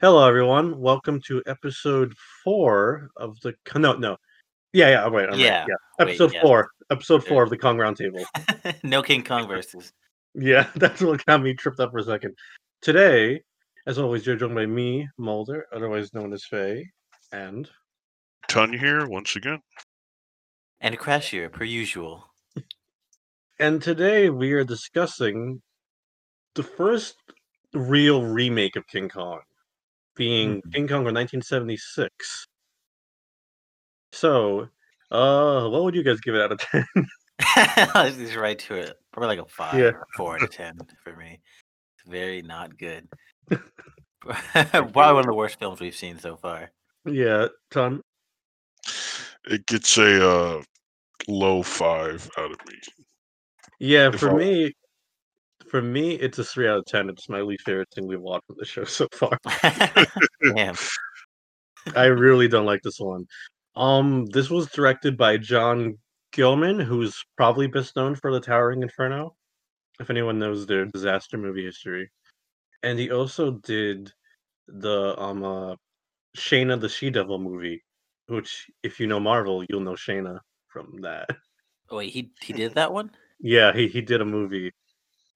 Hello, everyone. Welcome to episode four of the no, no, yeah, yeah. Oh, I'm right. I'm Yeah. right. Yeah, Wait, episode yeah. four. Episode four of the Kong Roundtable. no King Kong versus. Yeah, that's what got me tripped up for a second. Today, as always, you're joined by me, Mulder, otherwise known as Faye, and Ton here once again. And Crashier, per usual. and today we are discussing the first real remake of King Kong, being Mhm. King Kong from 1976. So, uh, what would you guys give it out of ten? Let's just right to it. Probably like a five, Yeah. or four out of ten for me. It's very not good. Probably one of the worst films we've seen so far. yeah, Tom. It gets a uh, low five out of me. Yeah, If for I- me, for me, it's a three out of ten. It's my least favorite thing we've watched on the show so far. Damn. I really don't like this one. Um, this was directed by John Guillermin, who's probably best known for The Towering Inferno, if anyone knows their disaster movie history. And he also did the um uh Shayna the She Devil movie, which if you know Marvel, you'll know Shayna from that. Oh, wait, he he did that one? Yeah, he he did a movie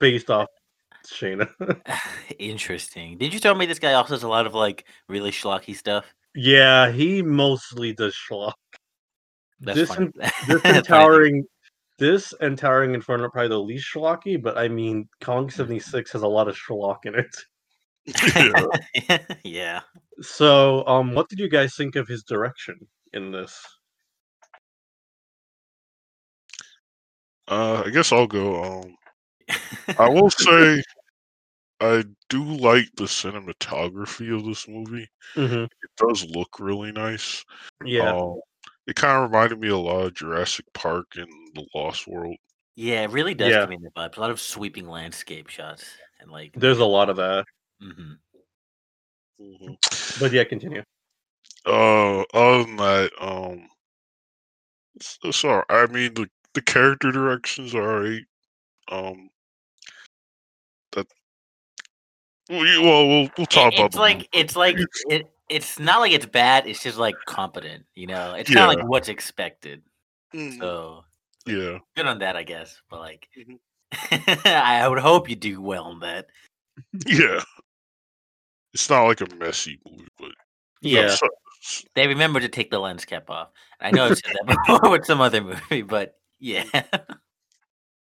based off Shayna. Interesting. Did you tell me this guy also does a lot of like really schlocky stuff? yeah, he mostly does schlock. That's This funny. and- This and. Towering, this and Towering Inferno are probably the least schlocky, but I mean, Kong seventy six has a lot of schlock in it. yeah. yeah. So, um, what did you guys think of his direction in this? Uh, I guess I'll go. Um, I will say I do like the cinematography of this movie. Mm-hmm. It does look really nice. Yeah, Um, it kind of reminded me a lot of Jurassic Park and The Lost World. Yeah, it really does Yeah. give me the vibes. A lot of sweeping landscape shots and like. there's a lot of that. hmm But yeah, continue. Uh, other than that, um, it's, it's I mean, the the character directions are alright. Um, that we well, we'll we'll talk It- about it's the like movie. it's like it. It's not like it's bad. It's just like competent. You know, it's kind of like what's expected. Mm, So yeah, good on that, I guess. But like, Mhm. I would hope you do well on that. yeah. It's not like a messy movie, but Yeah. They remember to take the lens cap off. I know I've said that before with some other movie, but yeah.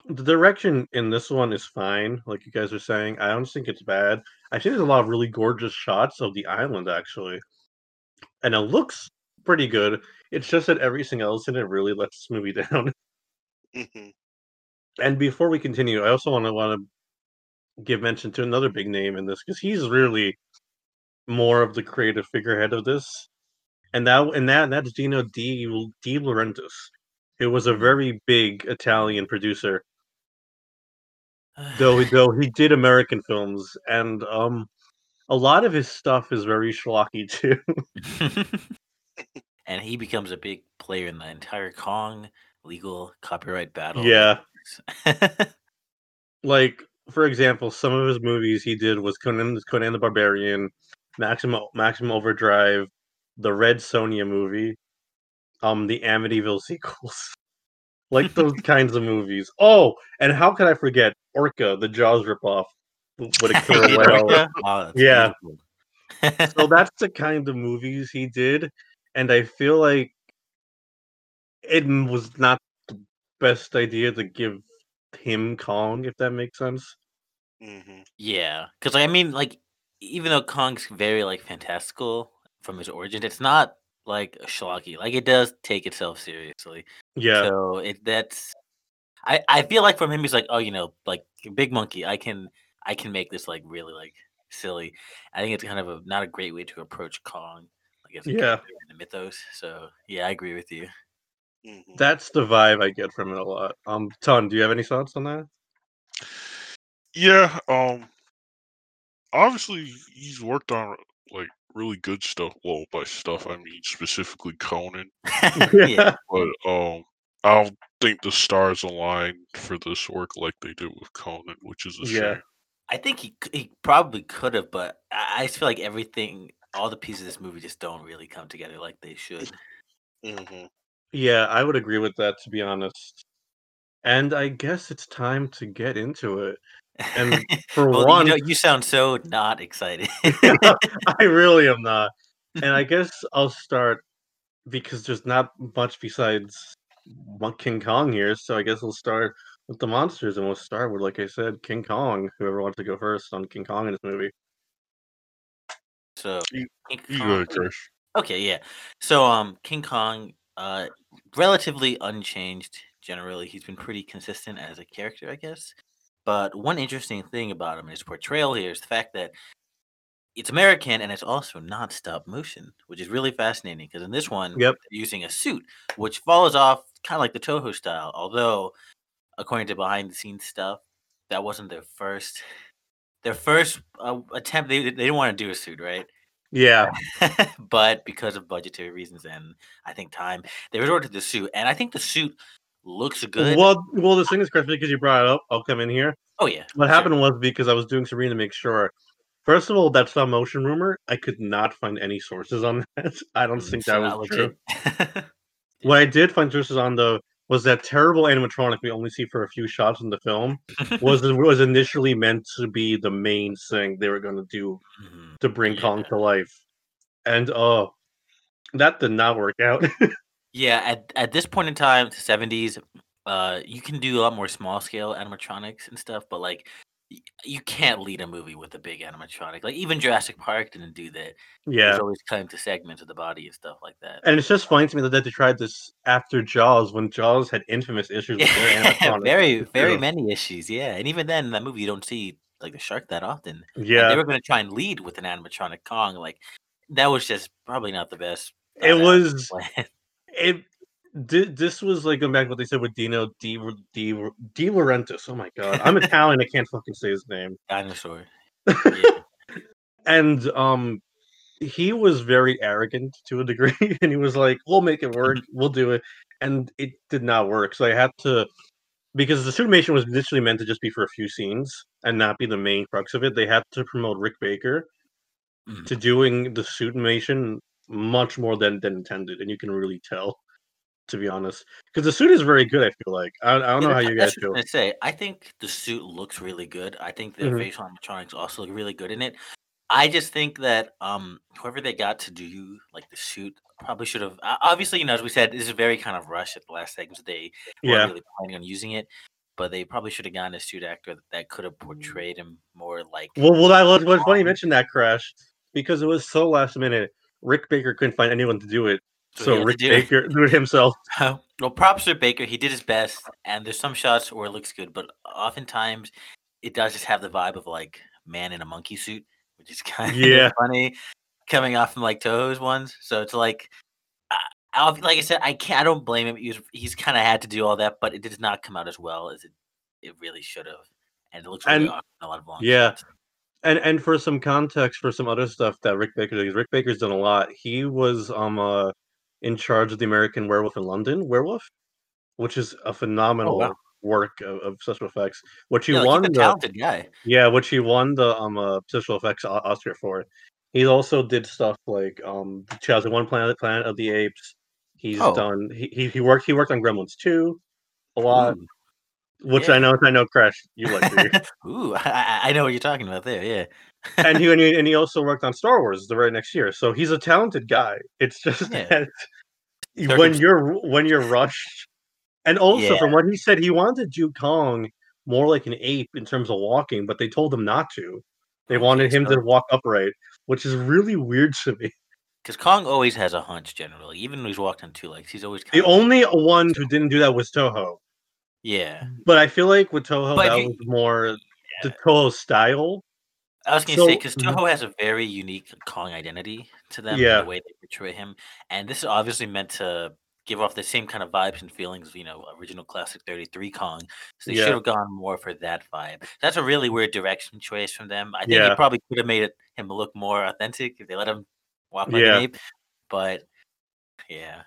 The direction in this one is fine, like you guys are saying. I don't think it's bad. I think there's a lot of really gorgeous shots of the island, actually, and it looks pretty good. It's just that everything else in it really lets this movie down. Mhm. And before we continue, I also want to want to give mention to another big name in this because he's really more of the creative figurehead of this, and that and that and that's Dino Di De Laurentiis, who was a very big Italian producer. Though though he did American films, and um, a lot of his stuff is very schlocky too. and he becomes a big player in the entire Kong legal copyright battle. yeah, like for example, some of his movies he did was Conan Conan the Barbarian, Maximum Maximum Overdrive, the Red Sonja movie, um, the Amityville sequels, like those kinds of movies. Oh, and how could I forget Orca, the Jaws ripoff with a killer whale? Orca? Wow, Yeah. so that's the kind of movies he did, and I feel like it was not the best idea to give him Kong, if that makes sense. Mhm. Yeah, because I mean, like, even though Kong's very like fantastical from his origin, it's not like a schlocky. Like, it does take itself seriously. Yeah, So it that's, I I feel like from him, he's like, oh, you know, like big monkey, I can I can make this like really like silly. I think it's kind of a not a great way to approach Kong, like as a Yeah. in the mythos. So yeah, I agree with you. Mhm. that's the vibe I get from it a lot. Um, Ton, do you have any thoughts on that? Yeah, um obviously he's worked on like really good stuff. Well, by stuff I mean specifically Conan, yeah. but um I don't think the stars align for this work like they did with Conan, which is a Yeah. shame. I think he he probably could have, but I I just feel like everything, all the pieces of this movie just don't really come together like they should. hmm Yeah, I would agree with that to be honest. And I guess it's time to get into it. And for well, one, you know, you sound so not excited. I really am not. And I guess I'll start because there's not much besides King Kong here. So I guess we'll start with the monsters and we'll start with, like I said, King Kong. Whoever wants to go first on King Kong in this movie. so You- King You go Kong- ahead, Okay, yeah. So um King Kong uh relatively unchanged generally. He's been pretty consistent as a character, I guess. But one interesting thing about him, his portrayal here, is the fact that it's American and it's also not stop motion, which is really fascinating because in this one, Yep. using a suit, which falls off kind of like the Toho style. Although, according to behind the scenes stuff, that wasn't their first their first uh, attempt. They, they didn't want to do a suit, right? Yeah. but because of budgetary reasons and I think time, they resorted to the suit, and I think the suit looks good. Well, well, the thing is, Chris, because you brought it up, I'll come in here. oh yeah, What sure. happened was because I was doing Serena to make sure. First of all, that stop motion rumor, I could not find any sources on that. I don't think so that was true. What I did find sources on though was that terrible animatronic we only see for a few shots in the film was was initially meant to be the main thing they were going to do Mhm. to bring Kong to life, and uh, that did not work out. Yeah, at at this point in time, the seventies, uh, you can do a lot more small scale animatronics and stuff, but like y- you can't lead a movie with a big animatronic. Like even Jurassic Park didn't do that. yeah, There's always cutting to segments of the body and stuff like that. and it's just funny to me that they tried this after Jaws when Jaws had infamous issues with their animatronics. very, very many issues. Yeah, and even then, in that movie, you don't see like the shark that often. Yeah, they were going to try and lead with an animatronic Kong. Like that was just probably not the best. it was plan. It. This was like going back to what they said with Dino Di Di De Laurentiis. Oh my god, I'm Italian. I can't fucking say his name. dinosaur. Yeah. and um he was very arrogant to a degree and he was like we'll make it work we'll do it and it did not work so i had to because the suitmation was initially meant to just be for a few scenes and not be the main crux of it they had to promote rick baker Mhm. to doing the suitmation much more than than intended and you can really tell to be honest because the suit is very good i feel like i, I don't know how you guys what I feel say. I think the suit looks really good. I think the Mhm. facial animatronics also look really good in it. I just think that um whoever they got to do like the suit probably should have. Obviously, you know, as we said, this is very kind of rushed at the last seconds. They weren't yeah really planning on using it, but they probably should have gotten a suit actor that could have portrayed him more like. Well, well, that was, was funny you Um, mentioned that crash because it was so last minute. Rick Baker couldn't find anyone to do it, So so Rick do. Baker do it himself. well, props to Baker. He did his best, and there's some shots where it looks good, but oftentimes it does just have the vibe of like man in a monkey suit, which is kind Yeah. of funny coming off from like Toho's ones. So it's like, I, I'll, like I said, I can't. I don't blame him. He was, he's kind of had to do all that, but it did not come out as well as it it really should have, and it looks really And- a lot of long yeah. shots. And and for some context for some other stuff that Rick Baker 'cause Rick Baker's done a lot. He was um uh in charge of the American Werewolf in London, Werewolf, which is a phenomenal wow. work of, of special effects. Which he Yeah, won a the talented guy. yeah, which he won the um uh, special effects Oscar for. He also did stuff like um 2001 Planet Planet of the Apes. He's Oh. done he, he worked he worked on Gremlins 2 a lot. Ooh. Which Yeah. I know I know Crash you like. Ooh, I, I- know what you're talking about there. Yeah. and he and he and he also worked on Star Wars the very next year. So he's a talented guy. It's just Yeah. that when you're when you're rushed, and also Yeah. from what he said, he wanted Duke Kong more like an ape in terms of walking, but they told him not to. They wanted him so- to walk upright, which is really weird to me. Because Kong always has a hunch generally, even when he's walked on two legs. He's always The of only one who didn't do that was Toho. Yeah. But I feel like with Toho, But that you- was more the Toho style. I was gonna So- say because Mhm. Toho has a very unique Kong identity to them, Yeah. the way they portray him, and this is obviously meant to give off the same kind of vibes and feelings of you know original classic '33 Kong. So they Yeah. should have gone more for that vibe. That's a really weird direction choice from them. I think Yeah. it probably could have made it, him look more authentic if they let him walk like Yeah. an ape. But yeah,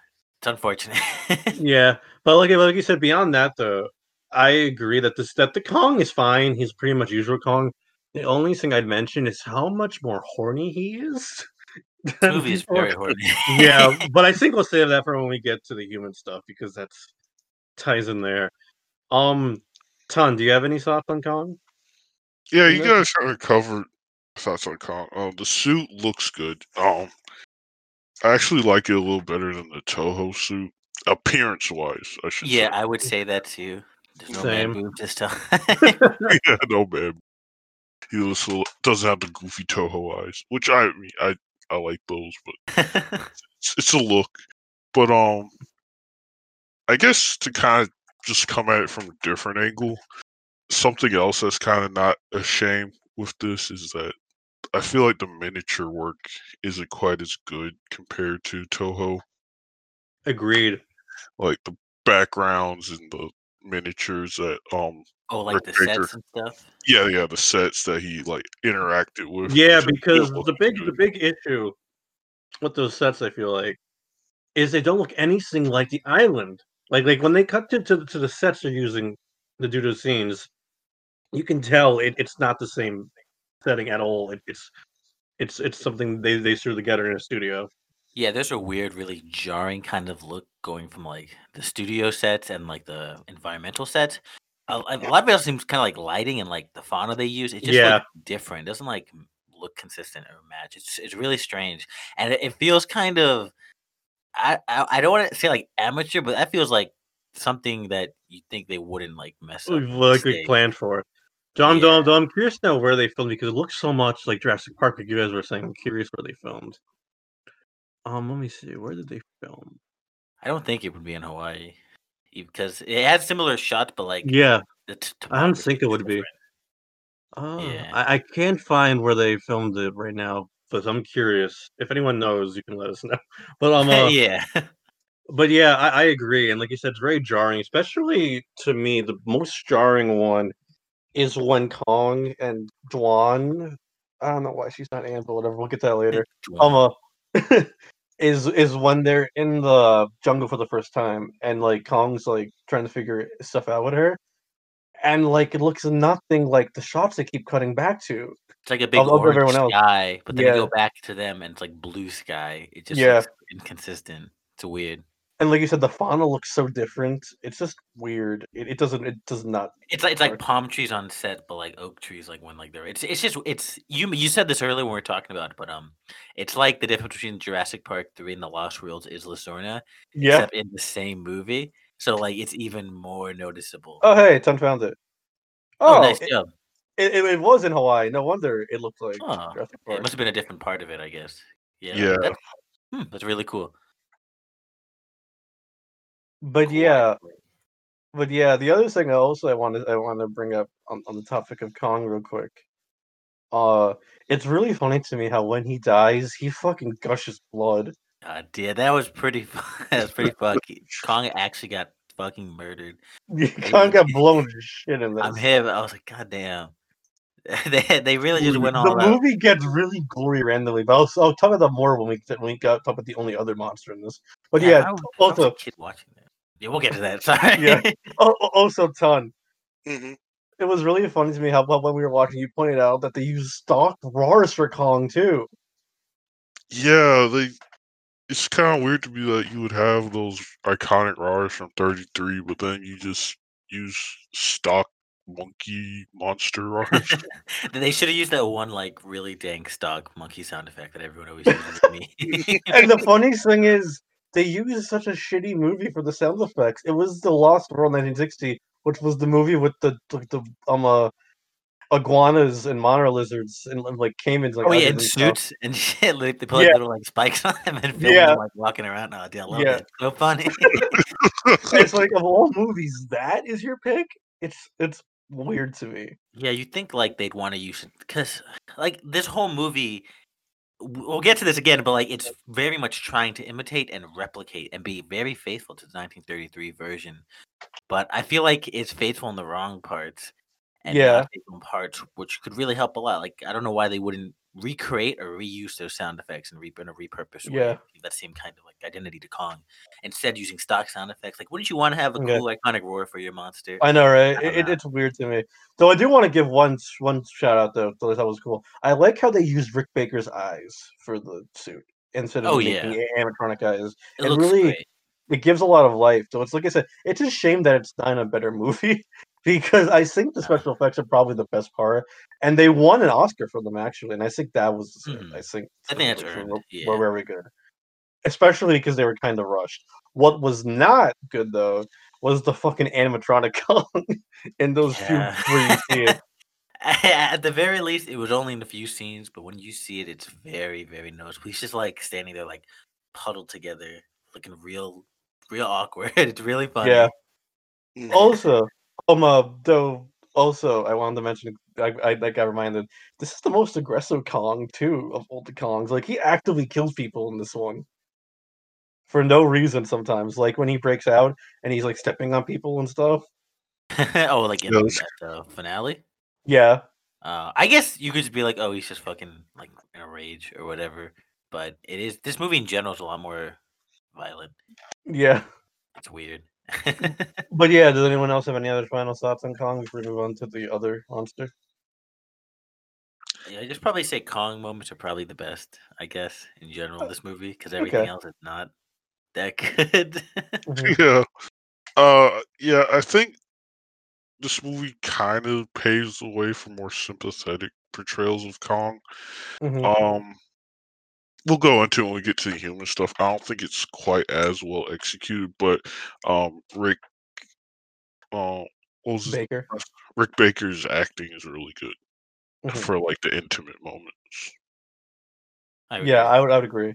it's unfortunate. Yeah, but like like you said, beyond that though, I agree that this that the Kong is fine. He's pretty much usual Kong. The only thing I'd mention is how much more horny he is. This than movie is very horny. yeah, but I think we'll save that for when we get to the human stuff because that's ties in there. Um, Ton, do you have any thoughts on Kong? Yeah, you then- guys kind of covered thoughts on Kong. Um, the suit looks good. Um, I actually like it a little better than the Toho suit, appearance wise. I should yeah, say. I would say that too. There's no Same. man boobs this time. yeah, no man. He also doesn't have the goofy Toho eyes, which I mean, I I like those, but it's, it's a look. But um, I guess to kind of just come at it from a different angle, something else that's kind of not a shame with this is that I feel like the miniature work isn't quite as good compared to Toho. Agreed. Like the backgrounds and the miniatures that um oh, like the Baker. sets and stuff. yeah yeah the sets that he like interacted with. Yeah, because the big good. the big issue with those sets, I feel like, is they don't look anything like the island. Like like when they cut to to, the- to the sets they're using to do those scenes, you can tell it, it's not the same setting at all. It, it's it's it's something they they threw together in a studio. Yeah, there's a weird, really jarring kind of look going from like the studio sets and like the environmental sets. A, a lot of it seems kind of like lighting and like the fauna they use. It just Yeah. looks different. It doesn't like look consistent or match. It's it's really strange, and it, it feels kind of. I I, I don't want to say like amateur, but that feels like something that you think they wouldn't like mess up. We've like we planned for it. John, Yeah. Dom, I'm curious to know where they filmed because it looks so much like Jurassic Park, like you guys were saying. I'm curious where they filmed. Um, let me see. Where did they film? I don't think it would be in Hawaii, because it has similar shots, but like Yeah, t- I don't think it would be. Uh, Yeah. I, I can't find where they filmed it right now, but I'm curious. If anyone knows, you can let us know. But um, uh, yeah. but yeah, I, I agree. And like you said, it's very jarring, especially to me. The most jarring one is when Kong and Dwan. I don't know why she's not Anne, but whatever. We'll get to that later. Um, uh, is is when they're in the jungle for the first time, and like Kong's like trying to figure stuff out with her, and like it looks nothing like the shots they keep cutting back to. It's like a big orange everyone else. sky, but then you go back to them and it's like blue sky. It just Yeah. inconsistent. It's weird. And like you said, the fauna looks so different. It's just weird. It, it doesn't. It does not. It's like it's like palm trees on set, but like oak trees, like when like they're it's it's just it's you you said this earlier when we are talking about it, but um, it's like the difference between Jurassic Park three and the Lost World's Isla Sorna, Yeah. except in the same movie. So like it's even more noticeable. Oh hey, Ton found it. Oh, Oh, nice it, job. it, it- it was in Hawaii. No wonder it looked like Oh, Jurassic It must have been a different part of it, I guess. Yeah. Yeah. That's, hmm, that's really cool. But yeah, but yeah, the other thing I also I wanted I want to bring up on, on the topic of Kong real quick. Uh, it's really funny to me how when he dies, he fucking gushes blood. God, yeah, that was pretty. that was pretty fucking. Kong actually got fucking murdered. Kong got blown to shit in this. I'm him. I was like, God damn. they they really just went on. the all out. movie gets really gory randomly, but I'll, I'll talk about that more when we when we got talk about the only other monster in this. But yeah, I was, I was also a kid watching that. Yeah, we'll get to that. Sorry. Yeah. oh, oh, also ton. hmm It was really funny to me how how when we were watching, you pointed out that they use stock RARs for Kong too. Yeah, they. It's kind of weird to be that you would have those iconic RARs from 33, but then you just use stock monkey monster RARs. they should have used that one like really dank stock monkey sound effect that everyone always uses. me. And the funniest thing is, they used such a shitty movie for the sound effects. It was The Lost World 1960, which was the movie with the the, the um uh, iguanas and monitor lizards and like caimans. Like oh yeah, in and suits and shit. Like, they put like Yeah. little like spikes on them and film Yeah. them like walking around. Oh, dude, I love Yeah. it. So funny. it's like of all movies, that is your pick. It's it's weird to me. Yeah, you think like they'd want to use it because like this whole movie. We'll get to this again, but like it's very much trying to imitate and replicate and be very faithful to the 1933 version. But I feel like it's faithful in the wrong parts, and Yeah. parts which could really help a lot. Like I don't know why they wouldn't recreate or reuse those sound effects and re- in a repurposed way. Yeah. That same kind of like identity to Kong. Instead, using stock sound effects. Like, wouldn't you want to have a Okay. cool iconic roar for your monster? I know, right? I It, know. it's weird to me. Though I do want to give one one shout out though. Though that was cool. I like how they used Rick Baker's eyes for the suit instead of Oh, making yeah. animatronic eyes. It it really- great. It gives a lot of life. So it's like I said, it's a shame that it's not in a better movie because I think the special effects are probably the best part, and they won an Oscar for them actually, and I think that was Mhm. I think I think that's special effects earned, were, yeah. were very good, especially because they were kind of rushed. What was not good though was the fucking animatronic Kong in those Yeah. few where you see it. At the very least, it was only in a few scenes, but when you see it, it's very, very noticeable. He's just like standing there, like puddled together, looking real, real awkward. It's really funny. Yeah. Mm. Also, um, uh, though, also I wanted to mention, I, I like I reminded, this is the most aggressive Kong too of all the Kongs. Like he actively kills people in this one for no reason. Sometimes, like when he breaks out and he's like stepping on people and stuff. oh, like in Yes. at the finale. Yeah, Uh, I guess you could just be like, oh, he's just fucking like in a rage or whatever. But it is this movie in general is a lot more violent. yeah. It's weird. But yeah, does anyone else have any other final thoughts on Kong before we move on to the other monster? yeah, I just probably say Kong moments are probably the best, I guess, in general. This movie because everything okay. else is not that good. Mhm. yeah. Uh yeah, I think this movie kind of paves the way for more sympathetic portrayals of Kong. Mhm. Um we'll go into it when we get to the human stuff. I don't think it's quite as well executed, but um Rick uh, what was his, Baker. Rick Baker's acting is really good Mhm. for like the intimate moments. I Yeah, agree. I would. I would agree.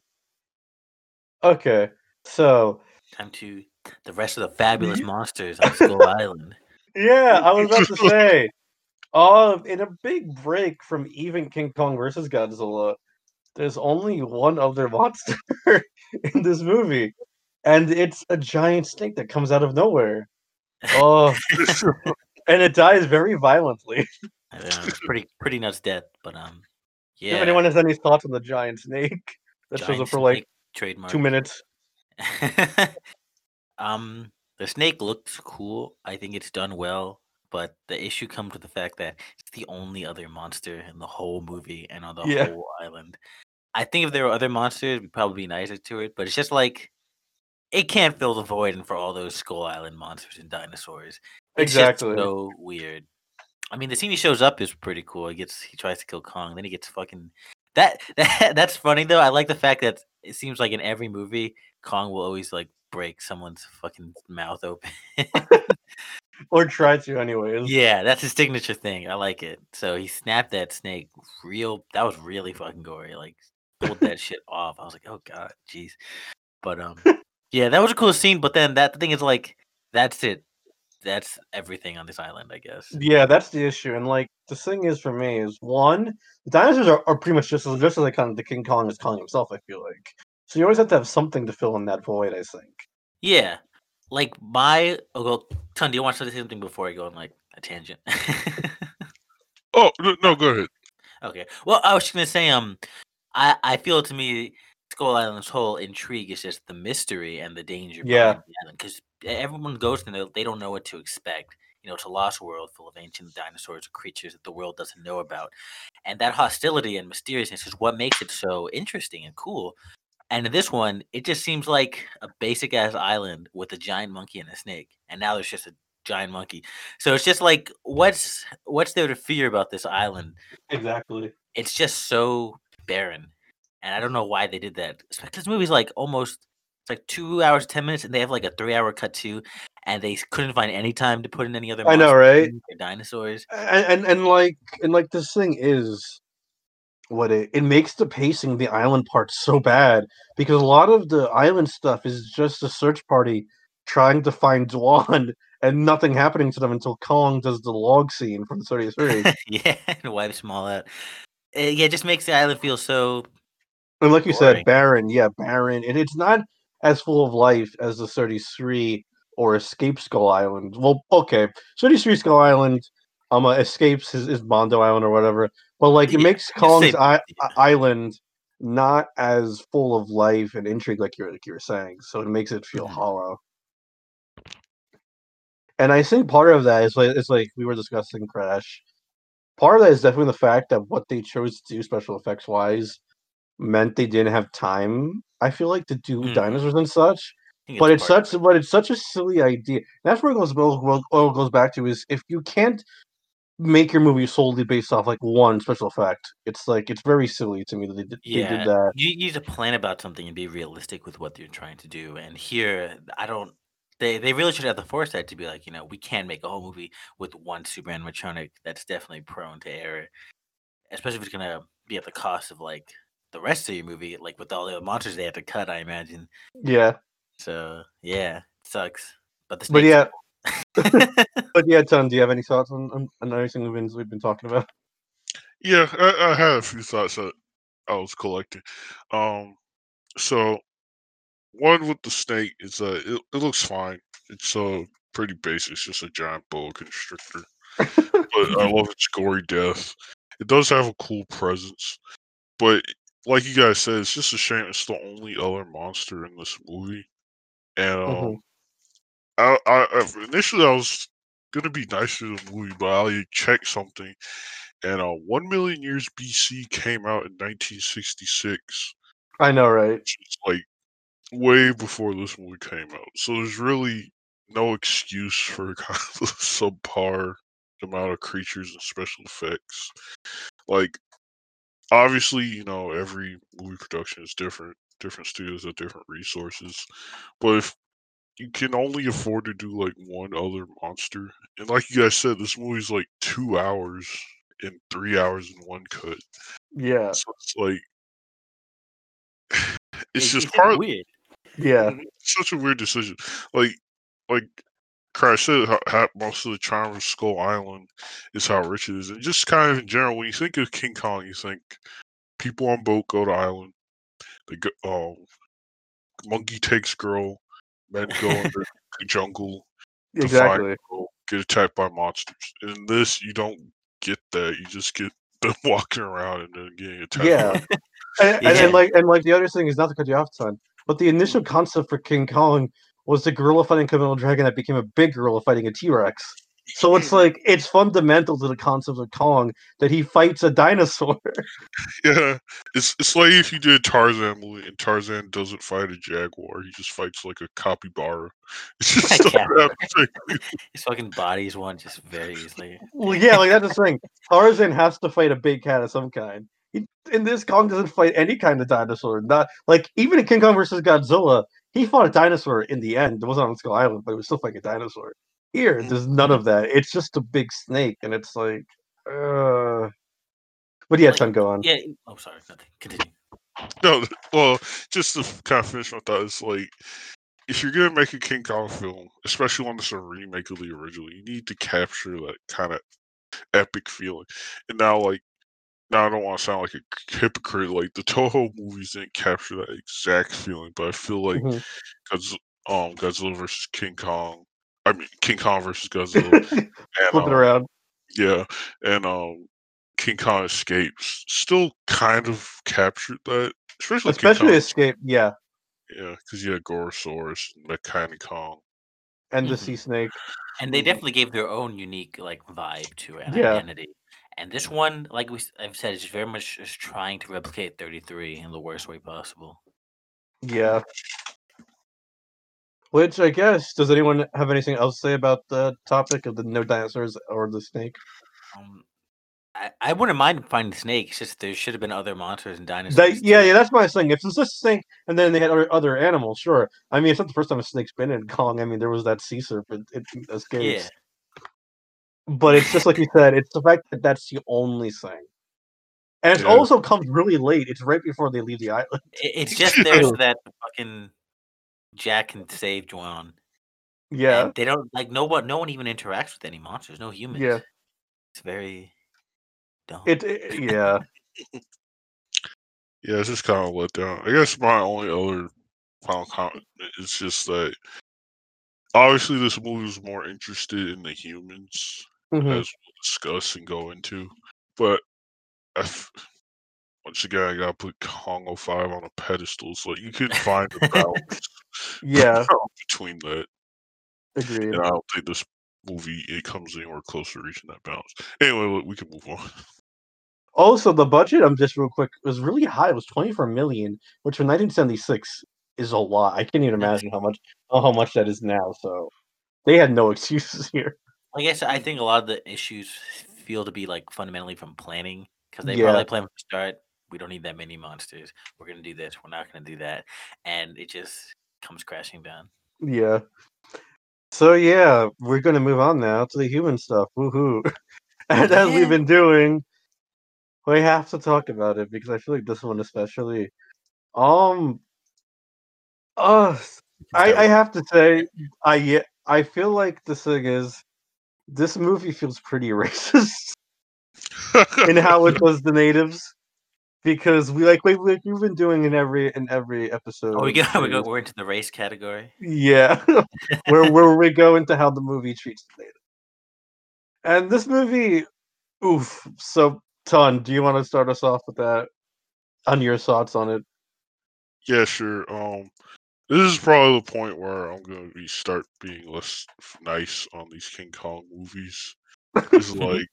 Okay, so Time to the rest of the fabulous monsters on Skull Island. Yeah, I was about to say. Uh, in a big break from even King Kong versus Godzilla, there's only one other monster in this movie, and it's a giant snake that comes out of nowhere. Oh, and it dies very violently. I know, it's pretty pretty nuts death, but um, yeah. If anyone has any thoughts on the giant snake that shows giant up for like trademark. two minutes, um, the snake looks cool. I think it's done well, but the issue comes with the fact that it's the only other monster in the whole movie and on the Yeah. whole island. I think if there were other monsters, we'd probably be nicer to it, but it's just like it can't fill the void and for all those Skull Island monsters and dinosaurs. It's exactly. just so weird. I mean, the scene he shows up is pretty cool. He gets he tries to kill Kong, then he gets fucking that that that's funny though. I like the fact that it seems like in every movie, Kong will always like break someone's fucking mouth open. or try to, anyways. yeah, that's his signature thing. I like it. So he snapped that snake real. That was really fucking gory. Like pulled that shit off. I was like, oh god, jeez. But um, yeah, that was a cool scene. But then that thing is like, that's it. That's everything on this island, I guess. Yeah, that's the issue. And like the thing is for me is one, the dinosaurs are, are pretty much just as just as like kind of the King Kong is calling himself, I feel like. So you always have to have something to fill in that void, I think. Yeah, like my. Oh, go, Ton. Do you want to say something before I go on like a tangent? Oh no, no, go ahead. okay. Well, I was just gonna say, um, I I feel to me, Skull Island's whole intrigue is just the mystery and the danger. Yeah. Because everyone goes there, they don't know what to expect. You know, it's a lost world full of ancient dinosaurs or creatures that the world doesn't know about, and that hostility and mysteriousness is what makes it so interesting and cool. And in this one, it just seems like a basic ass island with a giant monkey and a snake, and now there's just a giant monkey. So it's just like, what's what's there to fear about this island? Exactly. It's just so barren, and I don't know why they did that. Because this movie's like almost it's like two hours ten minutes, and they have like a three hour cut too, and they couldn't find any time to put in any other. I know, right? Dinosaurs. And, and and like and like this thing is what it it makes the pacing the island part so bad because a lot of the island stuff is just a search party trying to find Dwan and nothing happening to them until Kong does the log scene from 33. yeah, and wipes them all out. Uh, yeah, it just makes the island feel so. And like you Boring. said, barren, yeah, barren. And it's not as full of life as the 33 or Escape Skull Island. Well, okay, 33 Skull Island um uh, escapes his, his Mondo Island or whatever. but like it Yeah, makes you Kong's I- island not as full of life and intrigue like you're like you were saying. So it makes it feel Mhm. hollow. And I think part of that is like it's like we were discussing Crash. Part of that is definitely the fact that what they chose to do special effects wise meant they didn't have time. I feel like to do Mhm. dinosaurs and such. But it's such but it's such a silly idea. That's where it goes it goes back to is if you can't make your movie solely based off like one special effect, it's like it's very silly to me that they did, they did that. you you need to plan about something and be realistic with what you're trying to do. And here, I don't. They they really should have the foresight to be like, you know, we can make a whole movie with one super animatronic that's definitely prone to error, especially if it's gonna be at the cost of like the rest of your movie, like with all the monsters they have to cut. I imagine. Yeah. So yeah, it sucks. But the But yeah, but yeah, Ton, do you have any thoughts on, on, on anything we've been we've been talking about? Yeah, I, I had a few thoughts that I was collecting. Um, so one with the snake is that it, it looks fine. It's uh pretty basic. It's just a giant boa constrictor, but I love its gory death. It does have a cool presence, but like you guys said, it's just a shame it's the only other monster in this movie. And um, Mhm. I, I I- initially I was gonna be nice to the movie, but I checked something, and uh, one million years BC came out in 1966, I know, right? is like way before this movie came out. So there's really no excuse for kind of the subpar amount of creatures and special effects. Like, obviously, you know, every movie production is different. Different studios have different resources, but if you can only afford to do like one other monster, and like you guys said, this movie's like two hours and three hours in one cut. Yeah. So it's like it's It- just it's hard. weird. Yeah. Such a weird decision. Like, like Crash said, how, how most of the charm of Skull Island is how rich it is, and just kind of in general, when you think of King Kong, you think people on boat go to island. They go, um, monkey takes girl, men go in the jungle to find Exactly. girl, get attacked by monsters. In this, you don't get that. You just get them walking around and then getting attacked. Yeah. And, and, Yeah. and like and like the other thing is not to cut you off, son, but the initial hmm. concept for King Kong was the gorilla fighting a Komodo dragon that became a big gorilla fighting a T Rex. So it's like it's fundamental to the concept of Kong that he fights a dinosaur. Yeah, it's it's like if you did a Tarzan movie and Tarzan doesn't fight a jaguar, he just fights like a capybara. It's just Like stuff cat. that happens. His fucking bodies one just very easily. well, yeah, like that's the thing. Tarzan has to fight a big cat of some kind. He, in this, Kong doesn't fight any kind of dinosaur. Not like even in King Kong versus Godzilla, he fought a dinosaur in the end. It wasn't on Skull Island, but it was still fighting a dinosaur. Here, there's none of that. It's just a big snake, and it's like, uh. But yeah, Like, Ton, go on. Yeah. Oh, sorry. Nothing. Continue. No, well, just to kind of finish my thought, it's like if you're gonna make a King Kong film, especially one that's a remake of the original, you need to capture that kind of epic feeling. And now, like, now I don't want to sound like a hypocrite. Like the Toho movies didn't capture that exact feeling, but I feel like Mhm. Godz- um Godzilla versus King Kong. I mean King Kong versus Godzilla. and, Flip it um, around. Yeah, and um King Kong Escapes still kind of captured that, especially King Especially Kong, Escape, yeah. yeah, because you had Gorosaurus, and Mechani-Kong. And the Mhm. sea snake. And they Mhm. definitely gave their own unique like vibe to it, and Yeah. identity. And this one, like we, I've said, is very much is trying to replicate 33 in the worst way possible. Yeah. Which I guess does anyone have anything else to say about the topic of the no dinosaurs or the snake? Um, I, I wouldn't mind finding snakes. Just there should have been other monsters and dinosaurs. That, yeah, yeah, that's my thing. If it's just a snake and then they had other, other animals, sure. I mean, it's not the first time a snake's been in Kong. I mean, there was that sea serpent. It escapes. Yeah. But it's just like you said. It's the fact that that's the only thing, and it Yeah. also comes really late. It's right before they leave the island. It's just there so that fucking Jack can save Dwan. Yeah, And they don't like no one. No one even interacts with any monsters. No humans. yeah. It's very dumb. It, it yeah. Yeah, it's just kind of let down. I guess my only other final comment is just that obviously this movie was more interested in the humans Mhm. as we'll discuss and go into. But I f- once again, I gotta put Congo 05 on a pedestal, so you can find the balance Yeah, between that. agreed. And I don't think this movie it comes anywhere close to reaching that balance. Anyway, look, we can move on. Also, the budget, I'm just real quick, was really high. It was 24 million, which for 1976 is a lot. I can't even imagine how much oh, how much that is now. So they had no excuses here. I guess I think a lot of the issues feel to be like fundamentally from planning because they Yeah. probably plan from the start. We don't need that many monsters. We're gonna do this. We're not gonna do that, and it just comes crashing down. Yeah. So yeah, we're gonna move on now to the human stuff. Woohoo! and as Yeah. we've been doing, we have to talk about it because I feel like this one especially. Um. Uh, I I have to say, I I feel like the thing is, this movie feels pretty racist in how it does the natives. Because we like we like we've been doing in every in every episode. Oh, we go. We go we're into the race category. Yeah, where where we go into how the movie treats the native. And this movie, oof. So, Ton, do you want to start us off with that? On your thoughts on it? yeah, sure. Um, this is probably the point where I'm gonna be start being less nice on these King Kong movies. It's like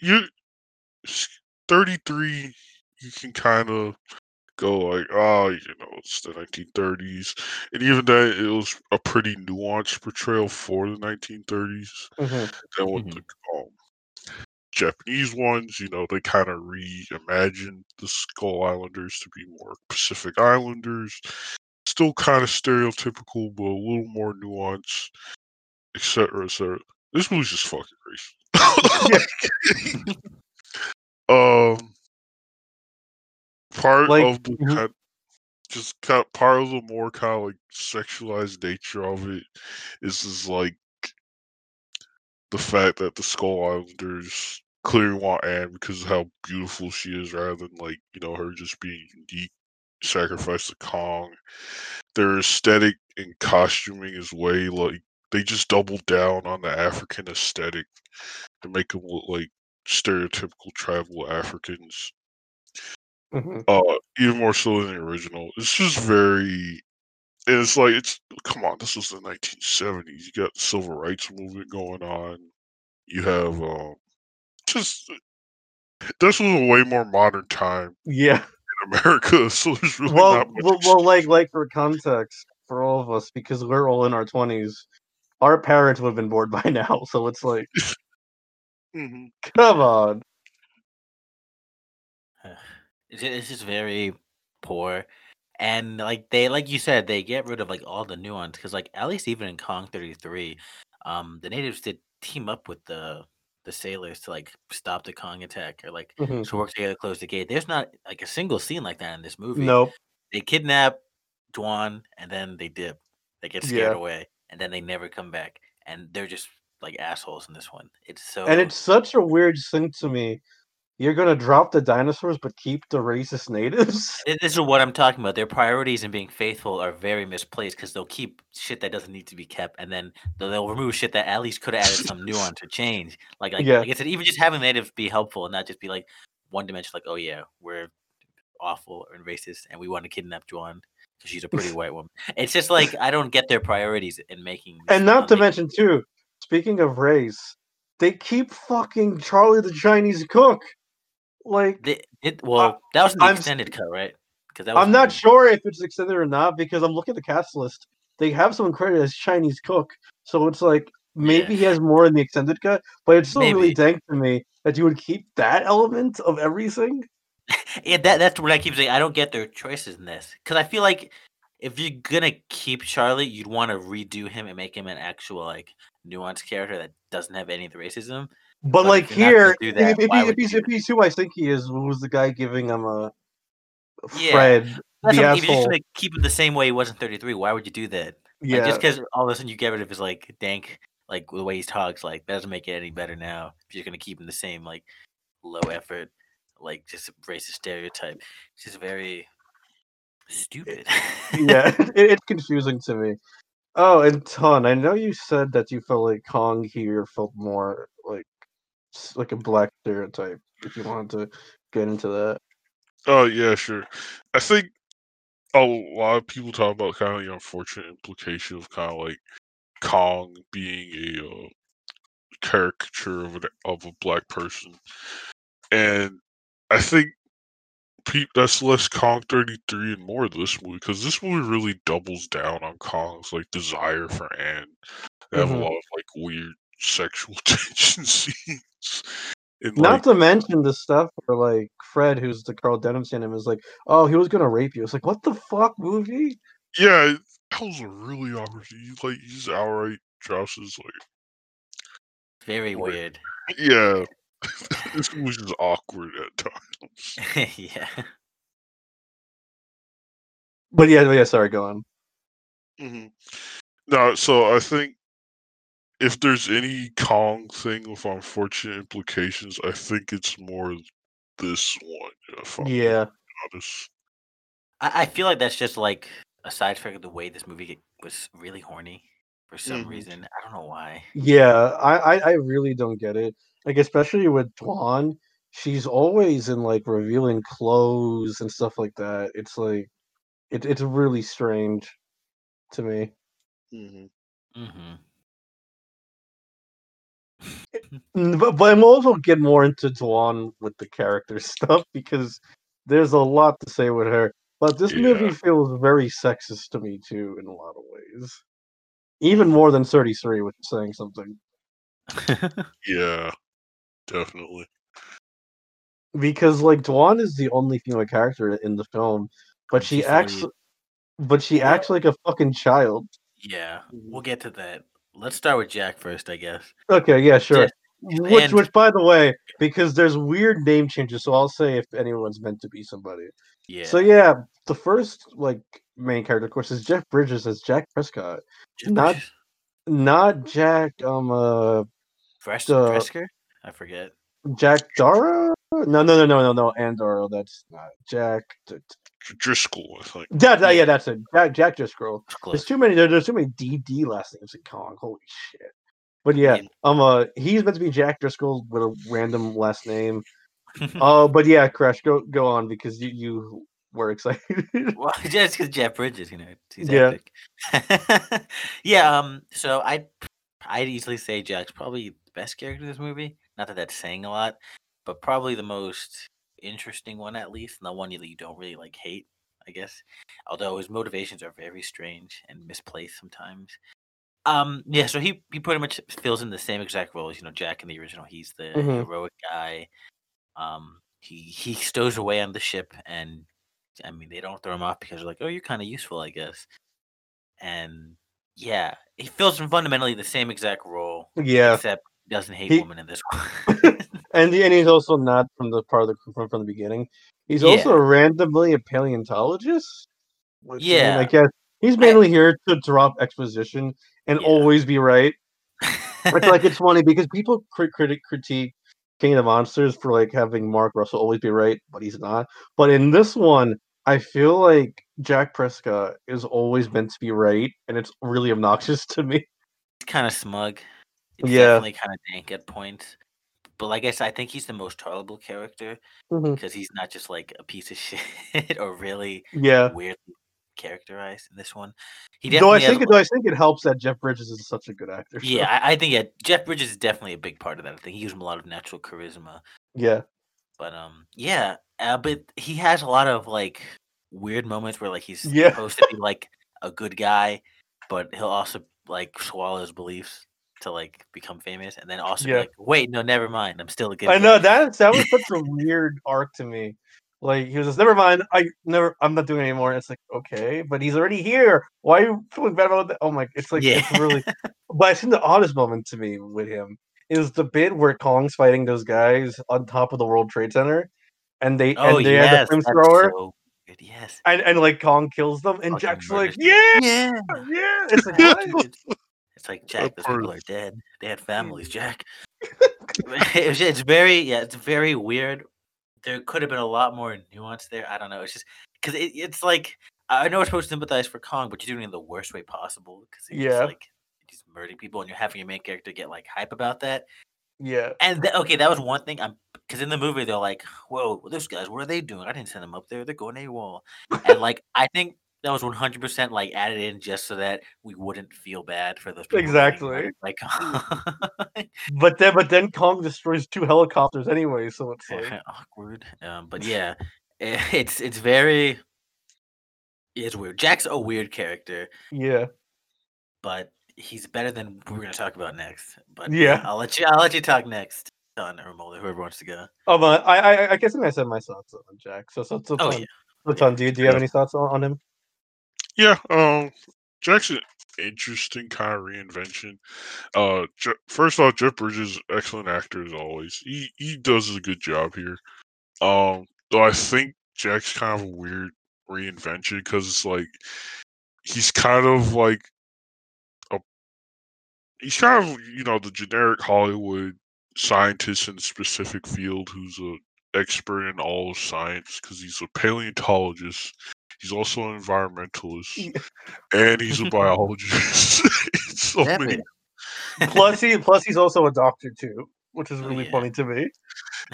you 33 you can kind of go like oh you know it's the 1930s and even then it was a pretty nuanced portrayal for the 1930s Mhm. then with the um, japanese ones you know they kind of reimagined the skull islanders to be more pacific islanders. Still kind of stereotypical but a little more nuanced etc etc this movie's just fucking racist um part Like, of the mhm. kind, just kind of part of the more kind of like sexualized nature of it is is like the fact that the Skull Islanders clearly want Anne because of how beautiful she is, rather than like you know her just being unique. Sacrifice to Kong. Their aesthetic and costuming is way like they just double down on the African aesthetic to make them look like stereotypical tribal Africans Mhm. uh even more so than the original it's just very and it's like it's come on this was the 1970s you got the civil rights movement going on you have um just this was a way more modern time Yeah. in america so there's really Well, not much well, well, like, like for context for all of us, because we're all in our twenties, our parents would have been bored by now. So it's like, Mhm. come on. It's ju- it's just very poor, and like they, like you said, they get rid of like all the nuance because like at least even in Kong thirty three, um, the natives did team up with the the sailors to like stop the Kong attack or like Mhm. to work together to close the gate. There's not like a single scene like that in this movie. Nope. They kidnap Dwan and then they dip. They get scared Yeah. away and then they never come back. And they're just like assholes in this one. It's so And it's such a weird thing to me. You're gonna drop the dinosaurs but keep the racist natives? This is what I'm talking about. Their priorities in being faithful are very misplaced because they'll keep shit that doesn't need to be kept, and then they'll, remove shit that at least could have added some nuance or change. Like, like, Yeah. like I said, even just having natives be helpful and not just be like one dimension. Like, oh yeah, we're awful and racist, and we want to kidnap Dwan because she's a pretty white woman. It's just like I don't get their priorities in making. And not to mention too, speaking of race, they keep fucking Charlie the Chinese cook. Like They, it, well, that was in the I'm extended cut, right? Because I'm not from- sure if it's extended or not because I'm looking at the cast list. They have someone credited as Chinese cook, so it's like maybe he has more in the extended cut, but it's still really dank to me that you would keep that element of everything. Yeah, that that's what I keep saying. I don't get their choices in this because I feel like if you're gonna keep Charlie, you'd want to redo him and make him an actual like nuanced character that doesn't have any of the racism. But, But like if you're not gonna here, if, if, he, if he's if he's who I think he is, was the guy giving him a Yeah. That's the what, if you're just asshole. keep him the same way he was in 33, why would you do that? Like, Yeah, just because all of a sudden you get rid of his like dank, like the way he talks, like that doesn't make it any better now. If you're gonna keep him the same, like low effort, like just racist stereotype, it's just very stupid. yeah, it, it's confusing to me. Oh, and Ton, I know you said that you felt like Kong here felt more like a black stereotype. If you wanted to get into that. Oh yeah, sure. I think a lot of people talk about kind of the unfortunate implication of kind of like Kong being a uh, caricature of an, of a black person, and I think pe- that's less Kong thirty three and more of this movie because this movie really doubles down on Kong's like desire for Anne. They have Mhm. a lot of like weird sexual tension scenes. And, Not like, to mention the stuff where like Fred, who's the Carl Denham in him, is like, "Oh, he was gonna rape you." It's like, what the fuck, movie? yeah, that was a really awkward. He like he's outright drops his like Very Wait. weird. Yeah, this was just awkward at times. yeah. But yeah, yeah. Sorry, go on. Mm-hmm. No, so I think if there's any Kong thing with unfortunate implications, I think it's more this one. If I'm Yeah, honest. I, I feel like that's just like a side effect of the way this movie was really horny for some Mhm. reason. I don't know why. yeah. I, I, I really don't get it. Like, especially with Dwan, she's always in like revealing clothes and stuff like that. It's like, it, it's really strange to me. hmm hmm Mm, But, but I'm also get more into Dwan with the character stuff because there's a lot to say with her. But this movie feels very sexist to me too in a lot of ways. Even more than 33, which is saying something. Yeah, definitely. Because like Dwan is the only female character in the film, but she She's acts but she acts like a fucking child. yeah, we'll mm-hmm. get to that. Let's start with Jack first, I guess. Okay, yeah, sure. Just- Which, and- which, by the way, because there's weird name changes, so I'll say if anyone's meant to be somebody. Yeah. So yeah, the first like main character, of course, is Jeff Bridges as Jack Prescott, Jeff not- Bridges. not Jack um uh Fresh, Fresker? I forget. Jack Dara. No, no, no, no, no, no, Andorra. That's not Jack. D- d- Dr- Driscoll, I think. Yeah, that- yeah, Yeah. that's it. Jack, Jack Driscoll. There's too many. there- There's too many DD last names in Kong. Holy shit. But yeah, mean- um, uh, he's meant to be Jack Driscoll with a random last name. Oh, but yeah, Crash, go go on because you you were excited. well, just because Jeff Bridges, you know, he's Yeah. epic. yeah. Um. So I, I'd easily say Jack's probably the best character in this movie. Not that that's saying a lot, but probably the most interesting one at least, and the one that you don't really like hate, I guess. Although his motivations are very strange and misplaced sometimes. Um. Yeah. So he he pretty much fills in the same exact role as you know Jack in the original. He's the Mhm. heroic guy. Um. He he stows away on the ship and I mean, they don't throw him off because they're like, "Oh, you're kind of useful, I guess." And yeah, he fills in fundamentally the same exact role, yeah, except he doesn't hate He- women in this one. And and he's also not from the part of the from, from the beginning. He's Yeah. also randomly a paleontologist. Which, I, mean, I guess he's mainly here to drop exposition and Yeah. always be right. It's like it's funny because people crit- critic critique King of the Monsters for like having Mark Russell always be right, but he's not. But in this one, I feel like Jack Prescott is always meant to be right, and it's really obnoxious to me. he's kind of smug. It's Yeah. definitely kind of dank at points. But like I said, I think he's the most tolerable character because he's not just like a piece of shit or really Yeah. weirdly characterized in this one. He Though I has, think, though I think it helps that Jeff Bridges is such a good actor. so- yeah, I, I think yeah, Jeff Bridges is definitely a big part of that. I think he gives him a lot of natural charisma. yeah, But um, yeah, uh, but he has a lot of like weird moments where like he's Yeah. supposed to be like a good guy, but he'll also like swallow his beliefs to like become famous, and then also be Yeah. like, wait, no, never mind, I'm still a good. I guy." know that that was such a weird arc to me. Like he was just never mind. I never. I'm not doing it anymore. It's like okay, but he's already here. Why are you feeling bad about that? Oh my! It's like it's Yeah. really. But I think the oddest moment to me with him is the bit where Kong's fighting those guys on top of the World Trade Center, and they Oh and they yes, had the flamethrower, so Yes. and, and like Kong kills them, and Fucking Jack's like, yeah, Yeah. yeah. It's like? It's like Jack, those people are dead. They had families, mm. Jack. it's, it's very yeah, it's very weird. There could have been a lot more nuance there. I don't know. It's just because it, it's like I know we're supposed to sympathize for Kong, but you're doing it in the worst way possible because Yeah. like he's murdering people, and you're having your main character get like hype about that. Yeah. And th- okay, that was one thing. I'm because in the movie they're like, "Whoa, those guys, what are they doing? I didn't send them up there. They're going a wall." And like, I think that was 100 percent like added in just so that we wouldn't feel bad for those people. Exactly. Like, But then but then Kong destroys two helicopters anyway, so it's like awkward. Um, but yeah, it's it's very it's weird. Jack's a weird character, yeah. but he's better than we're gonna talk about next. But Yeah. I'll let you I'll let you talk next, or Mulder, whoever wants to go. Um, uh, I, I I guess I said my thoughts on Jack. So so so Oh yeah. so Tom, do you do you have any thoughts on, on him? Yeah, um, Jackson, interesting kind of reinvention. Uh, first off, Jeff Bridges, excellent actor as always. He he does a good job here. Um, though I think Jack's kind of a weird reinvention because it's like he's kind of like a he's kind of you know the generic Hollywood scientist in a specific field who's a expert in all of science because he's a paleontologist. He's also an environmentalist and he's a biologist. so Damn many. Plus he plus he's also a doctor too, which is Oh, really yeah. funny to me.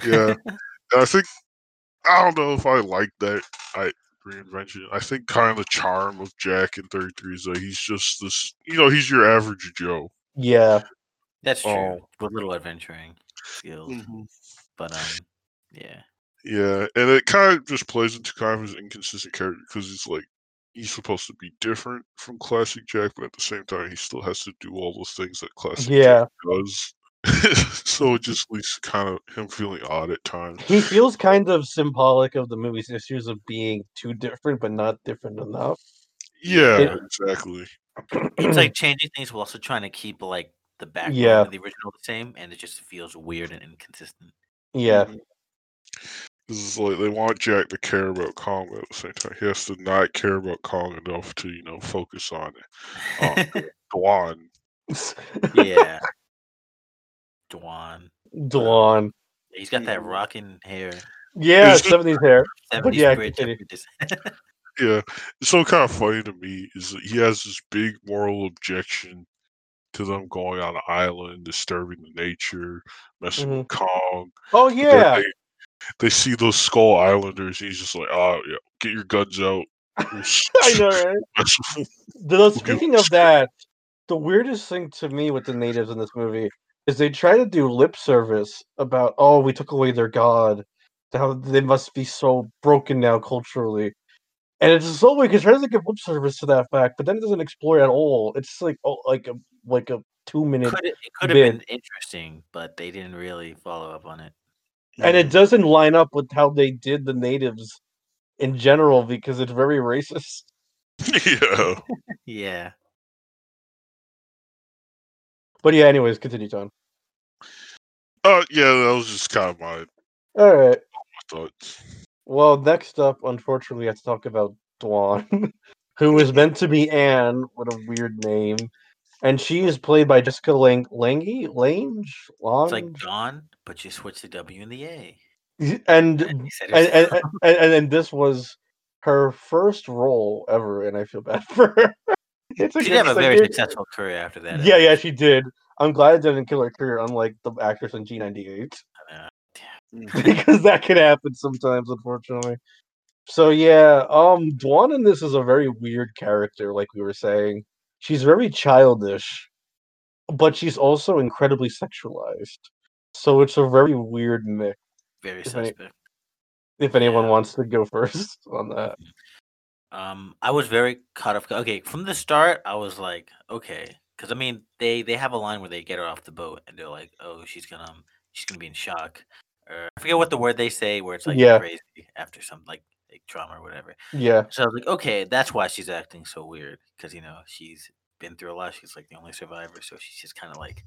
yeah. I think I don't know if I like that I reinvention. I think kind of the charm of Jack in 33 is that he's just this you know, he's your average Joe. Yeah. That's true. Oh. With little adventuring skills. But um yeah. Yeah, and it kind of just plays into kind of his inconsistent character because he's like he's supposed to be different from classic Jack, but at the same time he still has to do all those things that classic Yeah. Jack does. so it just leaves kind of him feeling odd at times. He feels kind of symbolic of the movie's issues of being too different but not different enough. Yeah, Yeah. exactly. It's like changing things while also trying to keep like the backbone Yeah. of the original the same and it just feels weird and inconsistent. Yeah. Mhm. This is like they want Jack to care about Kong, but at the same time, he has to not care about Kong enough to, you know, focus on it. Um, Dwan. yeah. Dwan. Dwan. He's got that rocking hair. Yeah, It's just- seventies hair. 70s yeah, continue. Yeah, it's so kind of funny to me is that he has this big moral objection to them going on an island, disturbing the nature, messing with mm-hmm. Kong. Oh But then yeah. They, they see those Skull Islanders, he's just like, oh, yeah, get your guns out. We'll s- I know, right? mess The, speaking of that, the weirdest thing to me with the natives in this movie is they try to do lip service about, oh, we took away their god, how they must be so broken now culturally. And it's so weird because tries to give lip service to that fact, but then it doesn't explore at all. It's like oh, like a like a two minute, Could it, it could have been interesting, but they didn't really follow up on it. And it doesn't line up with how they did the natives in general because it's very racist. yeah. Yeah. But yeah, anyways, continue, John. Uh, yeah, that was just kind of my All right. thoughts. Well, next up, unfortunately, I have to talk about Dwan, was meant to be Anne with a weird name, and she is played by Jessica Lang Lange Lange Lange, It's like Dawn, but you switch the W and the A. and And and, and, and, and, and this was her first role ever, and I feel bad for her. It's she did have a very successful career after that. Yeah, yeah, she did. I'm glad it didn't kill her career, unlike the actress in G98. Uh, because that could happen sometimes, unfortunately. So yeah, um, Dwan in this is a very weird character, like we were saying. She's very childish, but she's also incredibly sexualized. So it's a very weird mix. very If any- If anyone Yeah. wants to go first on that, Um, I was very caught off. Okay, from the start, I was like, okay, because I mean, they they have a line where they get her off the boat, and they're like, oh, she's gonna she's gonna be in shock, or I forget what the word they say, where it's like Yeah. crazy after some like, like trauma or whatever. yeah, So I was like, okay, that's why she's acting so weird, because you know she's been through a lot. She's like the only survivor, so she's just kind of like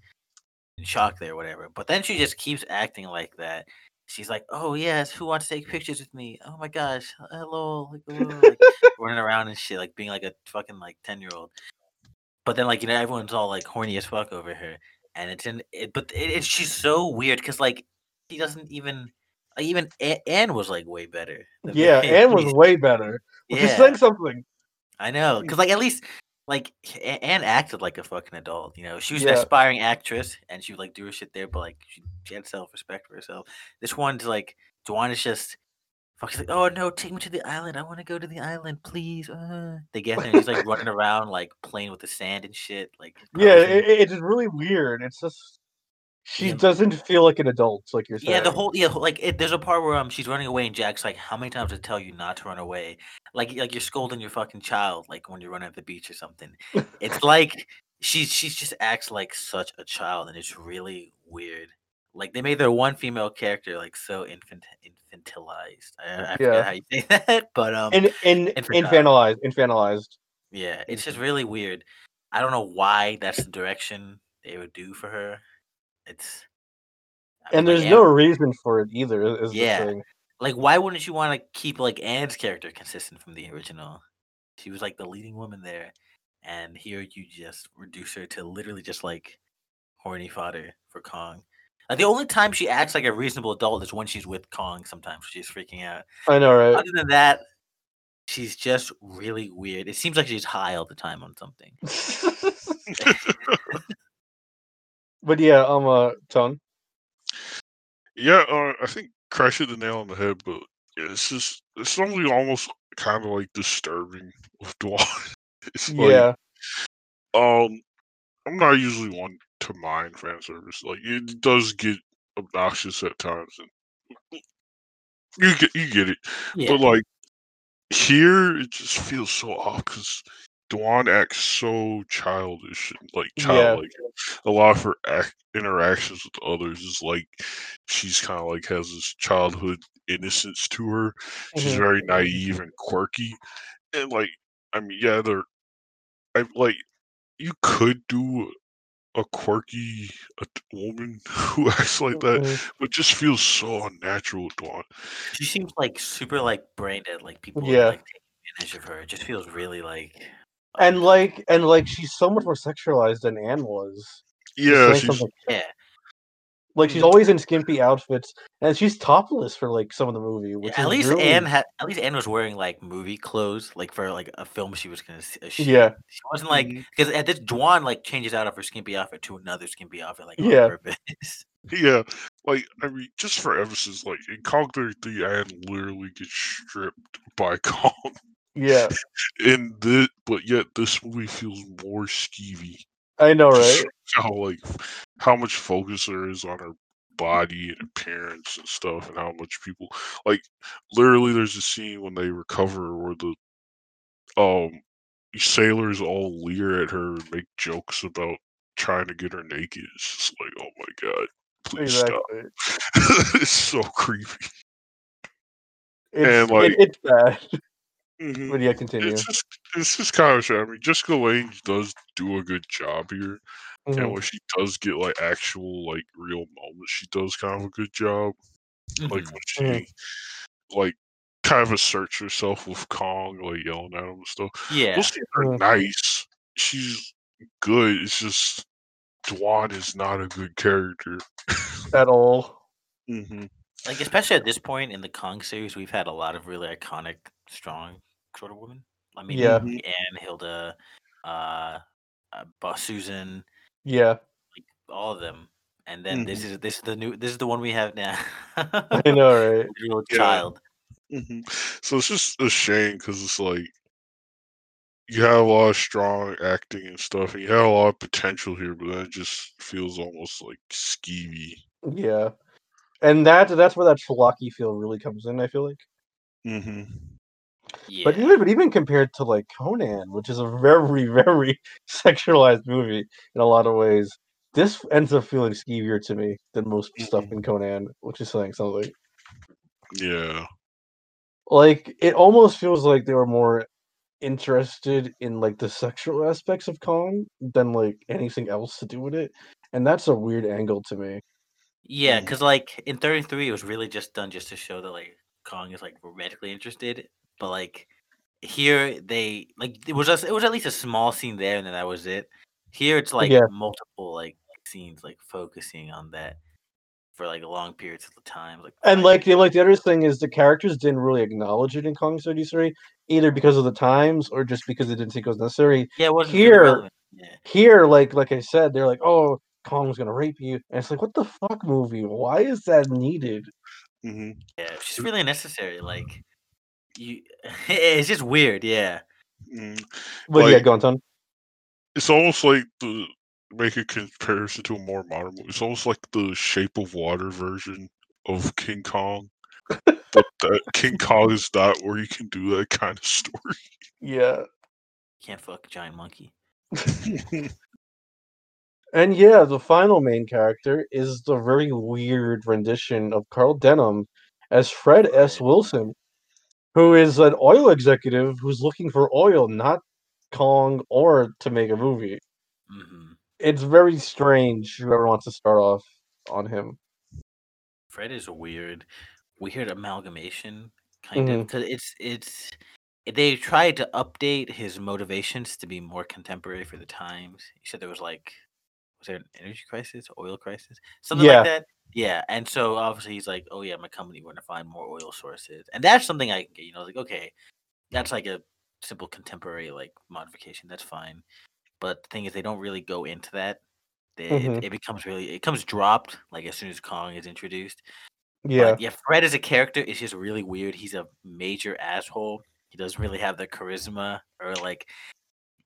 in shock there, or whatever. But then she just keeps acting like that. She's like, "Oh yes, who wants to take pictures with me? Oh my gosh, uh, hello!" Like, hello," like, running around and shit, like being like a fucking like ten year old. But then like you know everyone's all like horny as fuck over her, and it's in it. But it, it's she's so weird because like she doesn't even. Even A- Anne was like way better. yeah. Anne was way better. Which yeah. saying something. I know, because like at least like Anne acted like a fucking adult. You know, she was an aspiring actress, and she would like do her shit there, but like she, she had self respect for herself. This one's like Dwan is just. Fuck, she's like, oh no, take me to the island. I want to go to the island, please. Uh. They get there, and she's like running around, like playing with the sand and shit. Like, Yeah, it, it's really weird. It's just she Yeah. doesn't feel like an adult, like you're saying. Yeah, the whole yeah, like it, there's a part where um she's running away and Jack's like, "How many times I tell you not to run away?" Like like you're scolding your fucking child, like when you're running at the beach or something. It's like she's she just acts like such a child, and it's really weird. Like they made their one female character like so infant infantilized. I, I forget Yeah. how you say that, but um in in infantilized, infantilized. yeah, it's just really weird. I don't know why that's the direction they would do for her. It's I And mean, there's like, no reason for it either. Is Yeah. the thing. Like, why wouldn't you want to keep like Anne's character consistent from the original? She was like the leading woman there, and here you just reduce her to literally just like horny fodder for Kong. Like the only time she acts like a reasonable adult is when she's with Kong. Sometimes she's freaking out. I know, right? Other than that, she's just really weird. It seems like she's high all the time on something. but yeah, um, uh, Ton. Yeah, uh, I think Crash hit the nail on the head, but yeah, it's just it's something almost kind of like disturbing with Dwan. it's like, Yeah, um, I'm not usually one to mind fan service. Like it does get obnoxious at times, and you get you get it. Yeah, But like here, it just feels so off because Dwan acts so childish and like Yeah. childlike. A lot of her act- interactions with others is like she's kind of like has this childhood innocence to her. She's Mhm. very naive and quirky, and like I mean, yeah, they're I like you could do a quirky a t- woman who acts like that, Mhm. but just feels so unnatural with Dwan. she seems like super like brain dead. Like people Yeah. are like taking advantage of her. It just feels really like. And like and like she's so much more sexualized than Anne was. Yeah, saying she's something- yeah. like she's always in skimpy outfits, and she's topless for like some of the movie. Yeah, Which at is least really, Anne had at least Anne was wearing like movie clothes, like for like a film she was gonna s- uh. Yeah. she wasn't like because at this Dwan like changes out of her skimpy outfit to another skimpy outfit, like Yeah. on purpose. Yeah, like I mean, just for emphasis, like in Kong 33, Anne literally gets stripped by Kong. Yeah, and this, but yet this movie feels more skeevy. I know, right? How like how much focus there is on her body and appearance and stuff, and how much people like. Literally, there's a scene when they recover where the um sailors all leer at her and make jokes about trying to get her naked. It's just like, oh my god, please stop. It's so creepy. It's, like- it, it's bad. Mhm. But yeah, continue. It's just it's just kind of shit. I mean, Jessica Lange does do a good job here, and Mhm. when she does get like actual like real moments, she does kind of a good job. Like Mhm. when she like kind of asserts herself with Kong, like yelling at him and stuff. yeah, Those scenes are Mhm. nice. She's good. It's just Dwan is not a good character. At all. hmm like especially at this point in the Kong series, we've had a lot of really iconic, strong sort of women. I mean, Yeah. like Anne, Hilda, uh, uh Boss Susan, Yeah, like, all of them. And then this Mhm. is this is the new this is the one we have now. I know, right? Real Yeah. child. hmm So it's just a shame because it's like you have a lot of strong acting and stuff, and you have a lot of potential here, but then it just feels almost like skeevy. Yeah, and that that's where that schlocky feel really comes in. I feel like, Mm-hmm. Yeah. but even but even compared to like Conan, which is a very very sexualized movie in a lot of ways, this ends up feeling skeevier to me than most stuff Mhm. in Conan, which is saying something. Yeah. Like it almost feels like they were more interested in like the sexual aspects of Kong than like anything else to do with it, and that's a weird angle to me. Yeah, because like in 33, it was really just done just to show that like Kong is like romantically interested. But like here, they like it was just it was at least a small scene there, and then that was it. Here, it's like Yeah. multiple like scenes like focusing on that. for like long periods of the time. Like And like the years. like the other thing is the characters didn't really acknowledge it in Kong 33, either because of the times or just because they didn't think it was necessary. yeah, it wasn't here- Yeah. Here, like like I said, they're like, "Oh, Kong's gonna rape you," and it's like, "What the fuck, movie? Why is that needed?" hmm Yeah, it's just really necessary Like you, it's just weird. Yeah, mm But yeah, Like- go on, Ton. It's almost like the make a comparison to a more modern movie. It's almost like the Shape of Water version of King Kong. but that King Kong is not where you can do that kind of story. Yeah, can't fuck a giant monkey. and yeah, the final main character is the very weird rendition of Carl Denham as Fred S. Wilson, who is an oil executive who's looking for oil, not Kong or to make a movie. hmm It's very strange. Whoever wants to start off on him. Fred is a weird, weird amalgamation, kind of, Mhm. because it's it's they tried to update his motivations to be more contemporary for the times. You said there was like, was there an energy crisis, oil crisis, something Yeah. like that? Yeah, and so obviously he's like, oh yeah, my company we're gonna find more oil sources, and that's something I can get. You know, like okay, that's like a simple contemporary like modification. That's fine, but the thing is, they don't really go into that. They, Mhm. it, it becomes really it comes dropped like as soon as Kong is introduced. Yeah, But yeah, Fred as a character is just really weird. He's a major asshole. He doesn't really have the charisma or like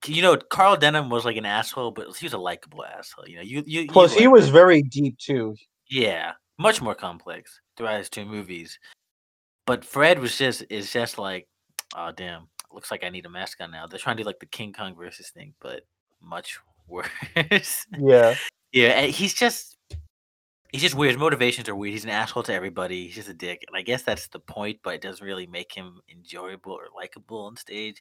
you know, Carl Denham was like an asshole, but he was a likable asshole. You know, you you you Plus, he was very deep too. Yeah, much more complex throughout his two movies. But Fred was just is just like, oh damn, looks like I need a mascot now. They're trying to do like the King Kong versus thing, but much worse. Yeah, Yeah, and he's just he's just weird. His motivations are weird. He's an asshole to everybody. He's just a dick. And I guess that's the point, but it doesn't really make him enjoyable or likable on stage.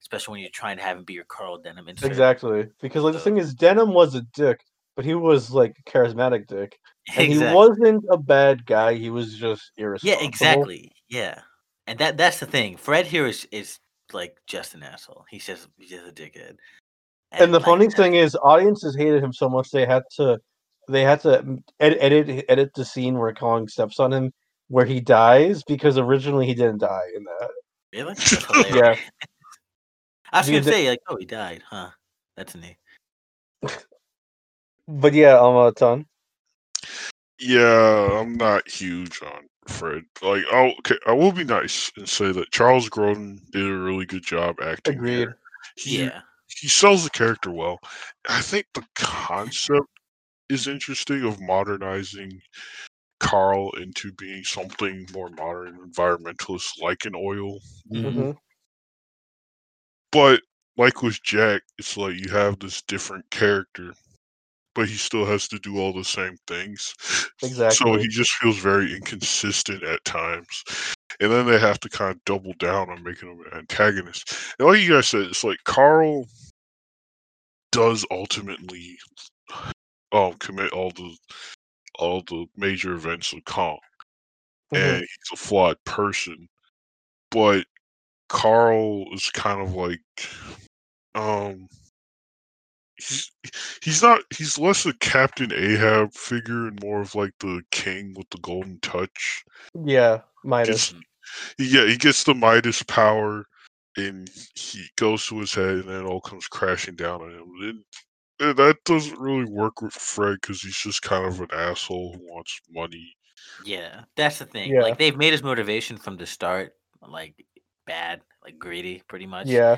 Especially when you're trying to have him be your Carl Denham insert. exactly. Because like the thing is, Denham was a dick, but he was like charismatic dick, and exactly. he wasn't a bad guy. He was just irresponsible. Yeah, exactly. Yeah. And that that's the thing. Fred here is is like just an asshole. He's just he's just a dickhead. And the like, funny thing is, audiences hated him so much they had to they had to edit edit edit the scene where Kong steps on him where he dies because originally he didn't die in that. really? Yeah, I was gonna say like, oh, he died, huh? That's neat. but yeah, um, a ton. Yeah, I'm not huge on Fred. Like, oh, okay, I will be nice and say that Charles Grodin did a really good job acting. Agreed. here. He, Yeah. he sells the character well. I think the concept is interesting of modernizing Carl into being something more modern, environmentalist, like an oil. Mhm. hmm But like with Jack, it's like you have this different character, but he still has to do all the same things. So he just feels very inconsistent at times. And then they have to kind of double down on making him an antagonist. And like you guys said, it's like Carl does ultimately um commit all the all the major events of Kong. Mhm. And he's a flawed person. But Carl is kind of like um he's he's not he's less a Captain Ahab figure and more of like the king with the golden touch. Yeah, Midas. Gets, yeah, he gets the Midas power and he goes to his head and then it all comes crashing down on him. And, and that doesn't really work with Fred because he's just kind of an asshole who wants money. Yeah, that's the thing. Yeah. Like they've made his motivation from the start like bad, like greedy, pretty much. Yeah,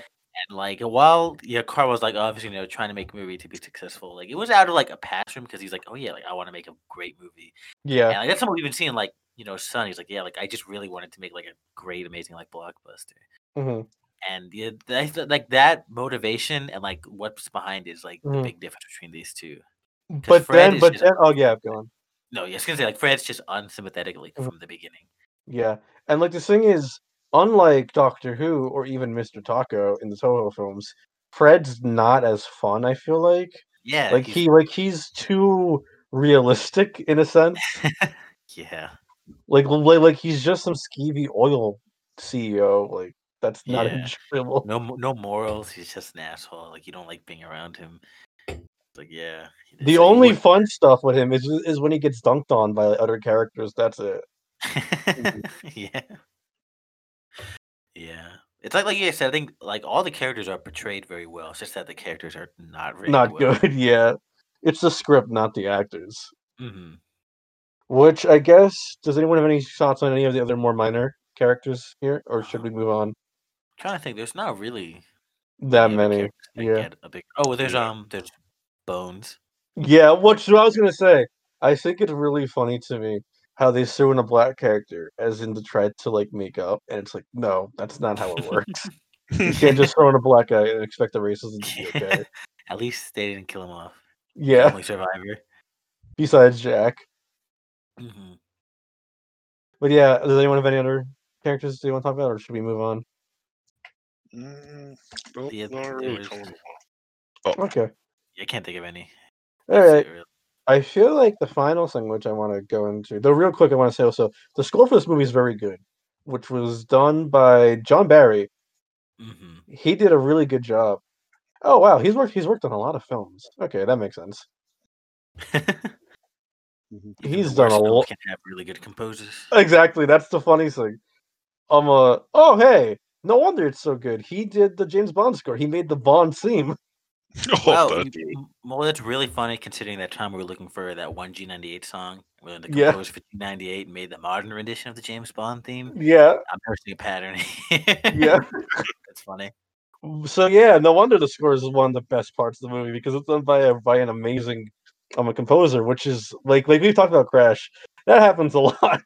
And like while yeah, Carl was like obviously you know trying to make a movie to be successful. Like it was out of like a passion because he's like, oh yeah, like I want to make a great movie. yeah, And like that's something we've been seeing. Like you know, Son. He's like, yeah, like I just really wanted to make like a great, amazing like blockbuster. hmm And yeah, that's the- like that motivation and like what's behind is like the Mhm. big difference between these two. But Fred then, but just- then, oh yeah, go on. No, yeah, I was gonna say like Fred's just unsympathetic like Mhm. from the beginning. Yeah, and like the thing is, unlike Doctor Who or even Mr. Tako in the Toho films, Fred's not as fun. I feel like Yeah, like he like he's too realistic in a sense. yeah, like like like he's just some skeevy oil CEO. Like that's not Yeah. enjoyable. no no morals. He's just an asshole. Like you don't like being around him. Like, yeah. The only would- fun stuff with him is is when he gets dunked on by like, other characters. That's it. yeah. Yeah. It's like like you said, I think like all the characters are portrayed very well. It's just that the characters are not very Not well. good. Yeah, it's the script, not the actors. hmm Which I guess does anyone have any thoughts on any of the other more minor characters here, or should we move on? trying to think, there's not really That any many. that yeah. a big. Oh, there's um, there's Bones. Yeah, which I was gonna say. I think it's really funny to me how they threw in a black character as in to try to like make up, and it's like, no, that's not how it works. you can't just throw in a black guy and expect the racism to be okay. At least they didn't kill him off. Yeah. Only survivor. Besides Jack, hmm but yeah, does anyone have any other characters they want to talk about, or should we move on? Mm, nope, The- not really was- coming. Okay. I can't think of any. all right That's it, right. I feel like the final thing which I want to go into, though, real quick, I want to say also the score for this movie is very good, which was done by John Barry. Mhm. He did a really good job. Oh wow, he's worked. He's worked on a lot of films. Okay, that makes sense. Mhm. He's done a lot. Can have really good composers. Exactly, that's the funny thing. Um, uh, oh hey, no wonder it's so good. He did the James Bond score. He made the Bond theme. Oh, Wow, that you- dude. well, that's really funny considering that time we were looking for that one G98 song. When the Yeah. composer for G98 made the modern rendition of the James Bond theme. Yeah, I'm noticing a pattern. yeah. that's funny. So yeah, no wonder the score is one of the best parts of the movie because it's done by a by an amazing um a composer, which is like like we've talked about Crash. That happens a lot.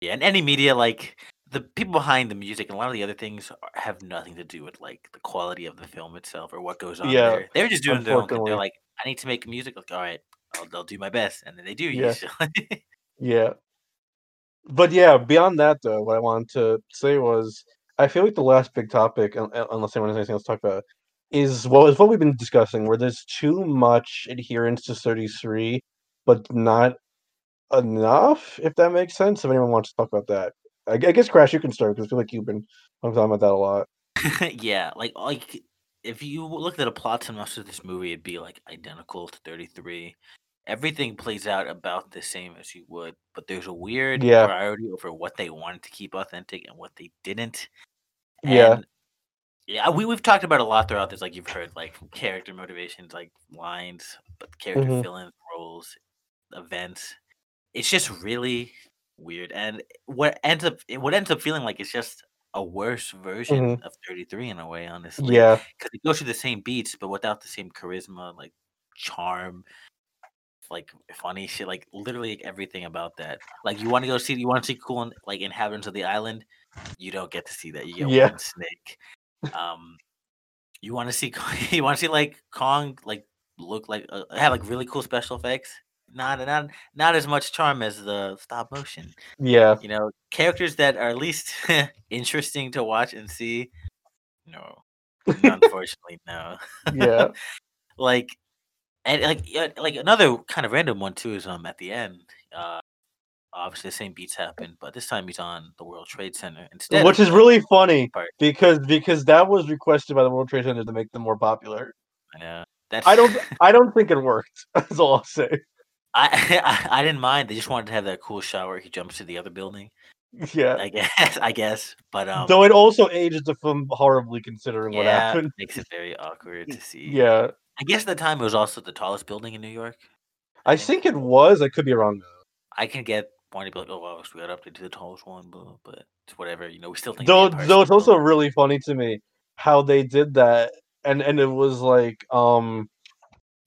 Yeah, and any media like the people behind the music and a lot of the other things are- have nothing to do with like the quality of the film itself or what goes on Yeah, there. They're just doing their own. thing. They're like, I need to make music. Like, all right, I'll, they'll do my best, and then they do Yeah. usually. Yeah. But yeah, beyond that though, what I wanted to say was I feel like the last big topic, un- un- unless anyone has anything else to talk about, is what is what we've been discussing, where there's too much adherence to 33, but not enough, if that makes sense. If anyone wants to talk about that. I, I guess Crash, you can start because I feel like you've been talking about that a lot. yeah, like like if you looked at a plot synopsis of this movie, it'd be like identical to 33. Everything plays out about the same as you would, but there's a weird Yeah. priority over what they wanted to keep authentic and what they didn't. Yeah. And yeah, we we've talked about a lot throughout this, like you've heard, like character motivations, like lines, but character Mhm. fill-in roles, events. It's just really weird, and what ends up what ends up feeling like it's just a worse version of 33 in a way, honestly. Mm-hmm. Yeah. because it goes through the same beats, but without the same charisma, like charm, like funny shit, like literally everything about that. Like you want to go see, you want to see cool like inhabitants of the island, you don't get to see that. You get Yeah. one snake. Um, you want to see, you want to see like Kong, like look like uh, have like really cool special effects. Not not not as much charm as the stop motion Yeah. you know characters that are at least interesting to watch and see no unfortunately no Yeah. like and like like another kind of random one too is um at the end uh obviously the same beats happen but this time he's on the world trade center instead Which is really funny part. because because that was requested by the World Trade Center to make them more popular. yeah that's I don't I don't think it worked. That's all I'll say. I, I i didn't mind they just wanted to have that cool shot where he jumps to the other building Yeah. i guess i guess but um Though it also ages the film horribly considering what yeah happened. makes it very awkward to see Yeah. i guess at the time it was also the tallest building in new york I think it was. I could be wrong though. I can get one to be like, oh wow, we got up to the tallest one, but but it's whatever. You know, we still think. Though though it's also really funny to me how they did that and and it was like um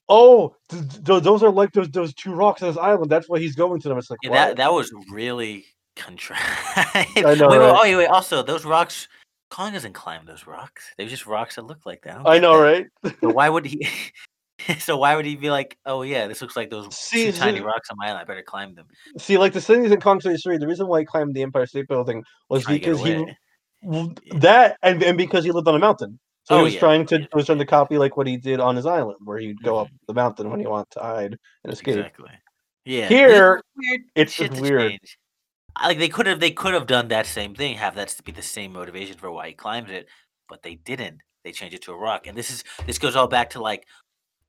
oh th- th- those are like those those two rocks on this island. That's why he's going to them. It's like Yeah, that that was really contrived. I know, Wait, wait, oh, wait, wait, Also, those rocks. Kong doesn't climb those rocks. They're just rocks that look like that. don't I know, that. right? So why would he? so why would he be like, oh yeah, this looks like those See, two tiny rocks on my island. I better climb them. See, like the cities in Kong 33, the reason why he climbed the Empire State Building was Try to get because he that and, and because he lived on a mountain. So Oh, he was yeah, trying to yeah, was trying to copy like what he did on his island, where he'd go up Mhm. the mountain when he wanted to hide and escape. Exactly. Yeah. Here, weird it's weird. Like they could have, they could have done that same thing, have that be the same motivation for why he climbed it, but they didn't. They changed it to a rock, and this is this goes all back to like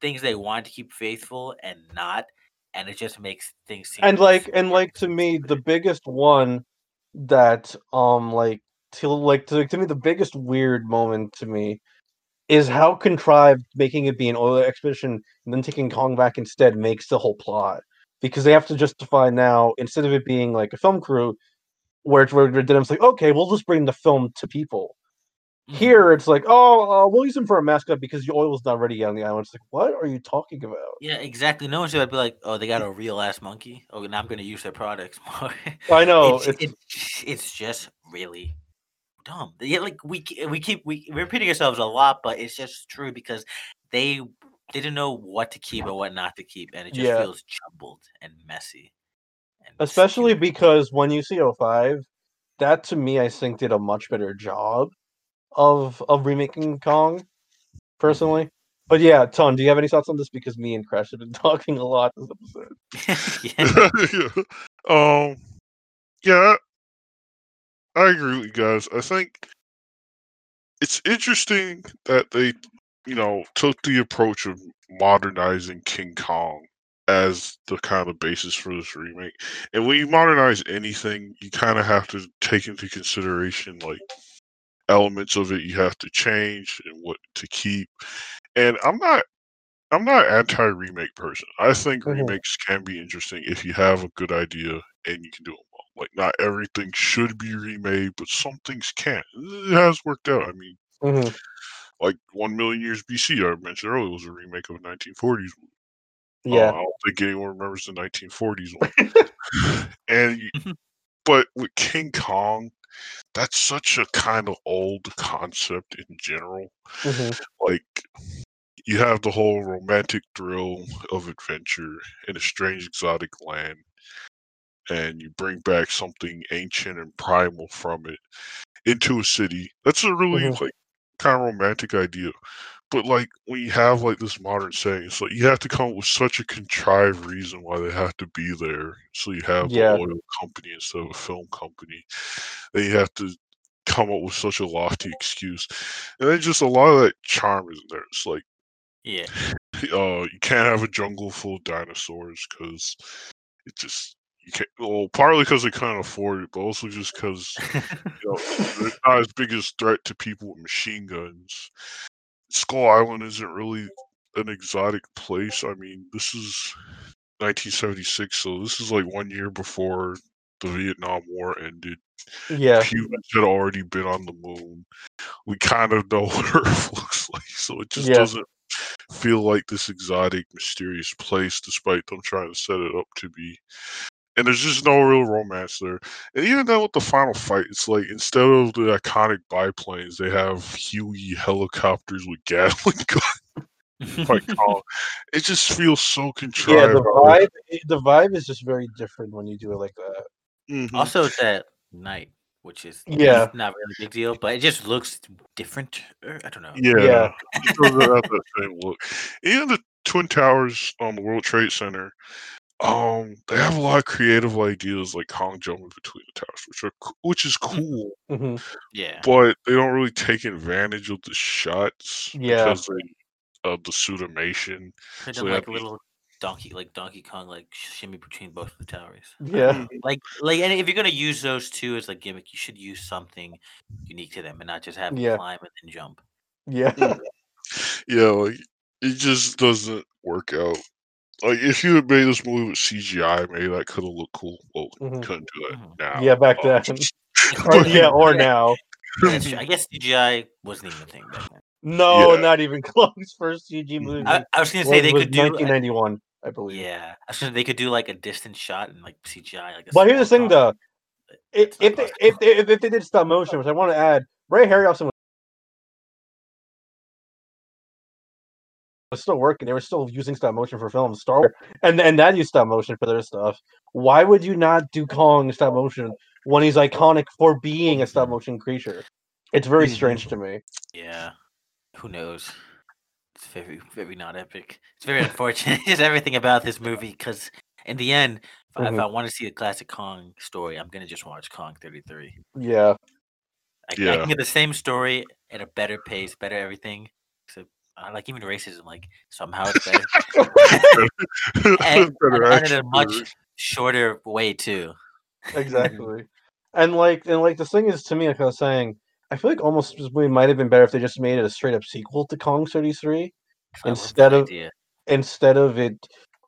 things they want to keep faithful and not, and it just makes things seem and like and like to me the biggest one that um like to like to, to me the biggest weird moment to me is how contrived making it be an oil expedition and then taking Kong back instead makes the whole plot because they have to justify now instead of it being like a film crew where it's where Denham's like okay we'll just bring the film to people Mhm. here it's like oh uh, we'll use him for a mascot because the oil's not ready yet on the island it's like what are you talking about Yeah, exactly. No one's gonna be like, "Oh, they got a real ass monkey. Oh, now I'm gonna use their products more." I know it's, it's, it's it's just really dumb. Yeah, like we we keep we repeating ourselves a lot, but it's just true because they they didn't know what to keep and what not to keep, and it just Yeah. feels jumbled and messy. And especially stupid. because when you see 05 that to me i think did a much better job of of remaking kong personally but yeah ton do you have any thoughts on this because me and crash have been talking a lot this episode yeah. yeah. Um. Yeah. I agree with you guys. I think it's interesting that they, you know, took the approach of modernizing King Kong as the kind of basis for this remake. And when you modernize anything, you kind of have to take into consideration like elements of it you have to change and what to keep. And I'm not I'm not anti remake person. I think Mhm. remakes can be interesting if you have a good idea and you can do well. Like not everything should be remade, but some things can't. It has worked out. I mean, Mhm. like One Million Years BC, I mentioned earlier, was a remake of a 1940s. movie. Uh, yeah I don't think anyone remembers the 1940s one. and you- but with King Kong, that's such a kind of old concept in general. Mhm. Like you have the whole romantic thrill of adventure in a strange exotic land, and you bring back something ancient and primal from it into a city. That's a really Mhm. like kind of romantic idea. But like when you have like this modern setting, it's like you have to come up with such a contrived reason why they have to be there. So you have Yeah. the oil company instead of a film company. Then you have to come up with such a lofty excuse. And then just a lot of that charm isn't there. It's like yeah. uh you can't have a jungle full of dinosaurs because it just well partly because they can't afford it but also just because you know they're not as big as threat to people with machine guns skull island isn't really an exotic place i mean this is 1976 so this is like one year before the vietnam war ended yeah humans had already been on the moon we kind of know what earth looks like so it just Yeah. doesn't feel like this exotic, mysterious place, despite them trying to set it up to be. And there's just no real romance there. And even then, with the final fight, it's like instead of the iconic biplanes, they have Huey helicopters with Gatling guns. Like, oh, it just feels so contrived. yeah the vibe the vibe is just very different when you do it like that Mhm. also, it's at night, which is Yeah. not really a big deal, but it just looks different. er, I don't know. Yeah, Yeah. it doesn't have that same look. Even the Twin Towers on the World Trade Center, um, they have a lot of creative ideas, like Kong jumping between the towers, which are which is cool, hmm Yeah. but they don't really take advantage of the shots Yeah. because they of the suitmation. Put so them have like a little donkey, like Donkey Kong, like shimmy between both the towers. yeah Like, like, and if you're gonna use those two as like gimmick, you should use something unique to them and not just have them Yeah. climb and then jump. yeah Yeah, like it just doesn't work out. Like if you had made this movie with CGI, maybe that could have looked cool. Well, you Mhm. couldn't do that Mhm. now. yeah back Uh, then or, yeah or now Yeah, that's true. I guess CGI wasn't even a thing back then. no Yeah. not even close first cg movie I, I was gonna was, say they was could do. 1991 i believe yeah, I was gonna, they could do like a distant shot and like CGI. Like a But here's the thing, dot, though. but If if they, if, they, if, if they did stop motion, which I want to add, Ray Harryhausen was- was still working. They were still using stop motion for films, Star Wars, and and that used stop motion for their stuff. Why would you not do Kong stop motion when he's iconic for being a stop motion creature? It's very Mhm. strange to me. Yeah. Who knows? It's very, very not epic. It's very unfortunate. Just everything about this movie, because in the end, if, I, if. I want to see a classic Kong story, I'm gonna just watch Kong 33. Yeah, I, I can get the same story at a better pace, better everything. Except uh, like even racism, like somehow it's better, and, Better and, and in a much shorter way too. exactly. and like and like the thing is to me, like I was saying, I feel like almost this movie might have been better if they just made it a straight up sequel to Kong 33 I love that instead of idea. instead of it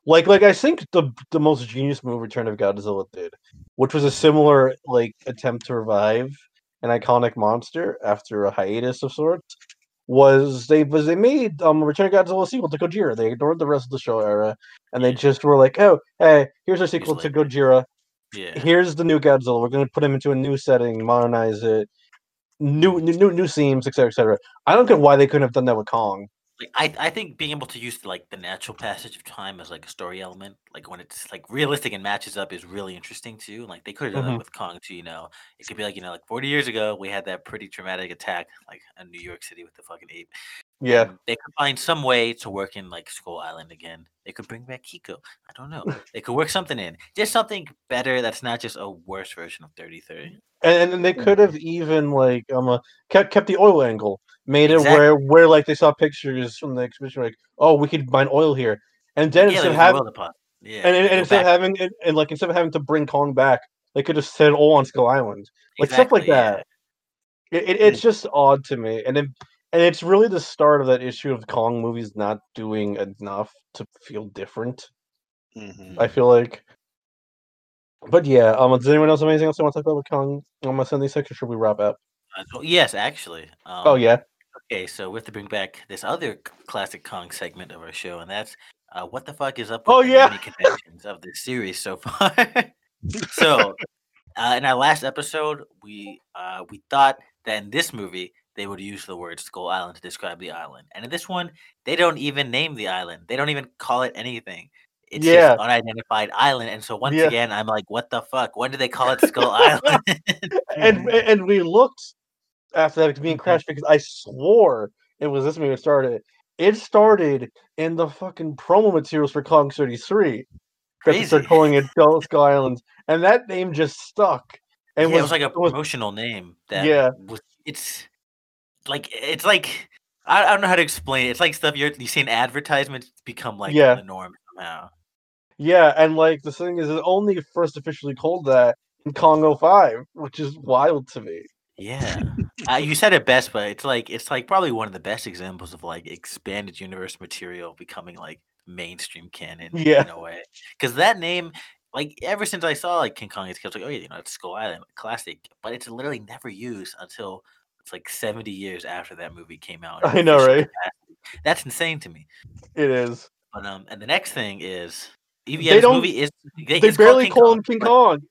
like like I think the the most genius move Return of Godzilla did, which was a similar like attempt to revive an iconic monster after a hiatus of sorts, was they was they made um Return of Godzilla sequel to Gojira. They ignored the rest of the Showa era and they just were like, oh hey, here's our sequel to. Gojira. Yeah, Here's the new Godzilla. We're gonna put him into a new setting, modernize it, new new new, new themes, etc. etc. I don't get why they couldn't have done that with Kong. Like I, I think being able to use like the natural passage of time as like a story element, like when it's like realistic and matches up, is really interesting too. Like they could have done Mhm. that with Kong too. You know, it could be like you know, like forty years ago, we had that pretty traumatic attack like in New York City with the fucking ape. Yeah. they could find some way to work in like Skull Island again. They could bring back Kiko. I don't know. They could work something in, just something better. That's not just a worse version of Thirty Three. and, and they could have even like um uh, kept kept the oil angle, made it where where like they saw pictures from the exhibition, like oh we could mine oil here, and then Yeah, instead of having. Yeah, and, and, and instead of having and, and like instead of having to bring Kong back, they could have set it all on Skull Island, like stuff like yeah. that. It, it, it's just odd to me, and it, and it's really the start of that issue of Kong movies not doing enough to feel different. Mhm. I feel like. But yeah, um, does anyone else have anything else they want to talk about with Kong on my Sunday section? Should we wrap up? Uh, yes, actually. Um, oh yeah. Okay, so we have to bring back this other classic Kong segment of our show, and that's uh, what the fuck is up with Oh, yeah. naming conventions of this series so far. so, uh, in our last episode, we uh, we thought that in this movie they would use the word Skull Island to describe the island, and in this one, they don't even name the island. They don't even call it anything. It's Yeah. just unidentified island, and so once Yeah. again, I'm like, what the fuck? When do they call it Skull Island? and and we looked after that being Mhm. crashed because I swore it was this movie that started. It started in the fucking promo materials for Kong 33. That they started Crazy. calling it Skull, Skull Island, and that name just stuck. And yeah, it was like a was- promotional name that Yeah. was it's like it's like I, I don't know how to explain it. It's like stuff you're you see in advertisements become like Yeah. the norm somehow. yeah, and like the thing is, it only first officially called that in Congo 05, which is wild to me. Yeah. uh, you said it best, but it's like it's like probably one of the best examples of like expanded universe material becoming like mainstream canon Yeah. in a way. Because that name, like ever since I saw like King Kong, it's like, oh yeah, you know, it's Skull Island, classic. But it's literally never used until it's like 70 years after that movie came out. I know, right? That's insane to me. It is. But um, and the next thing is, even They yeah, don't- movie is They called barely call him King Kong.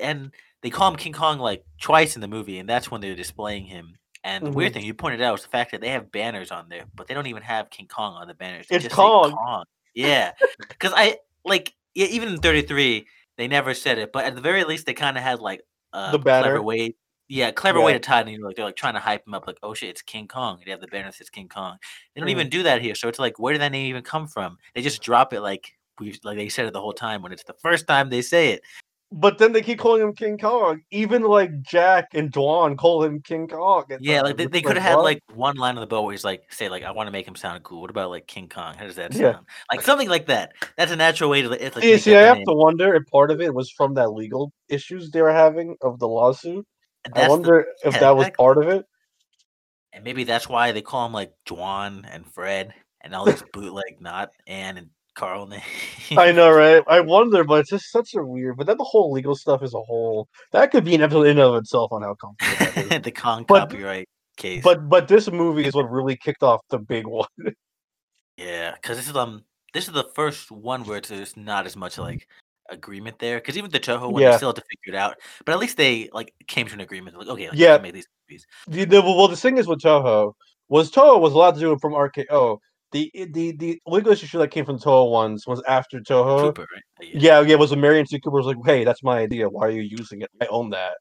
and they call him King Kong like twice in the movie, and that's when they're displaying him. And the Mm-hmm. weird thing you pointed out was the fact that they have banners on there, but they don't even have King Kong on the banners. They It's Kong. Kong. Yeah, because I like yeah, even in thirty three they never said it, but at the very least they kind of had like a The banner. clever way. Yeah, clever way to tie it in. Like they're like trying to hype him up, like oh shit, it's King Kong. They have the banner that says King Kong. They don't Mhm. even do that here, so it's like where did that name even come from? They just drop it like we like they said it the whole time when it's the first time they say it. But then they keep calling him King Kong. Even like Jack and Dwan call him King Kong. Yeah, like they, they could have had like one line on the boat where he's like, say like, I want to make him sound cool. What about like King Kong? How does that Yeah. sound? Like something like that. That's a natural way to. It's like See, see, I have name. to wonder if part of it was from that legal issues they were having of the lawsuit. I that's the- wonder if yeah, that was exactly. part of it. and maybe that's why they call him like Dwan and Fred and all these bootleg not Ann and Carl names. I know, right? I wonder, but it's just such a weird. But then the whole legal stuff as a whole, that could be an episode in and of itself on how complicated the Kong But- copyright case. But but this movie is what really kicked off the big one. Yeah, because this is um this is the first one where it's- not as much like agreement there. Because even the Toho one, Yeah. they still had to figure it out. But at least they like came to an agreement. Like, okay, like, Yeah. yeah, make these movies. The, the, well, the thing is with Toho was Toho was allowed to do it from RKO. The the the legal issue that came from Toho ones was after Toho. Cooper, right? Uh, Yeah, yeah, it was a Merian C. Cooper was like, "Hey, that's my idea. Why are you using it? I own that."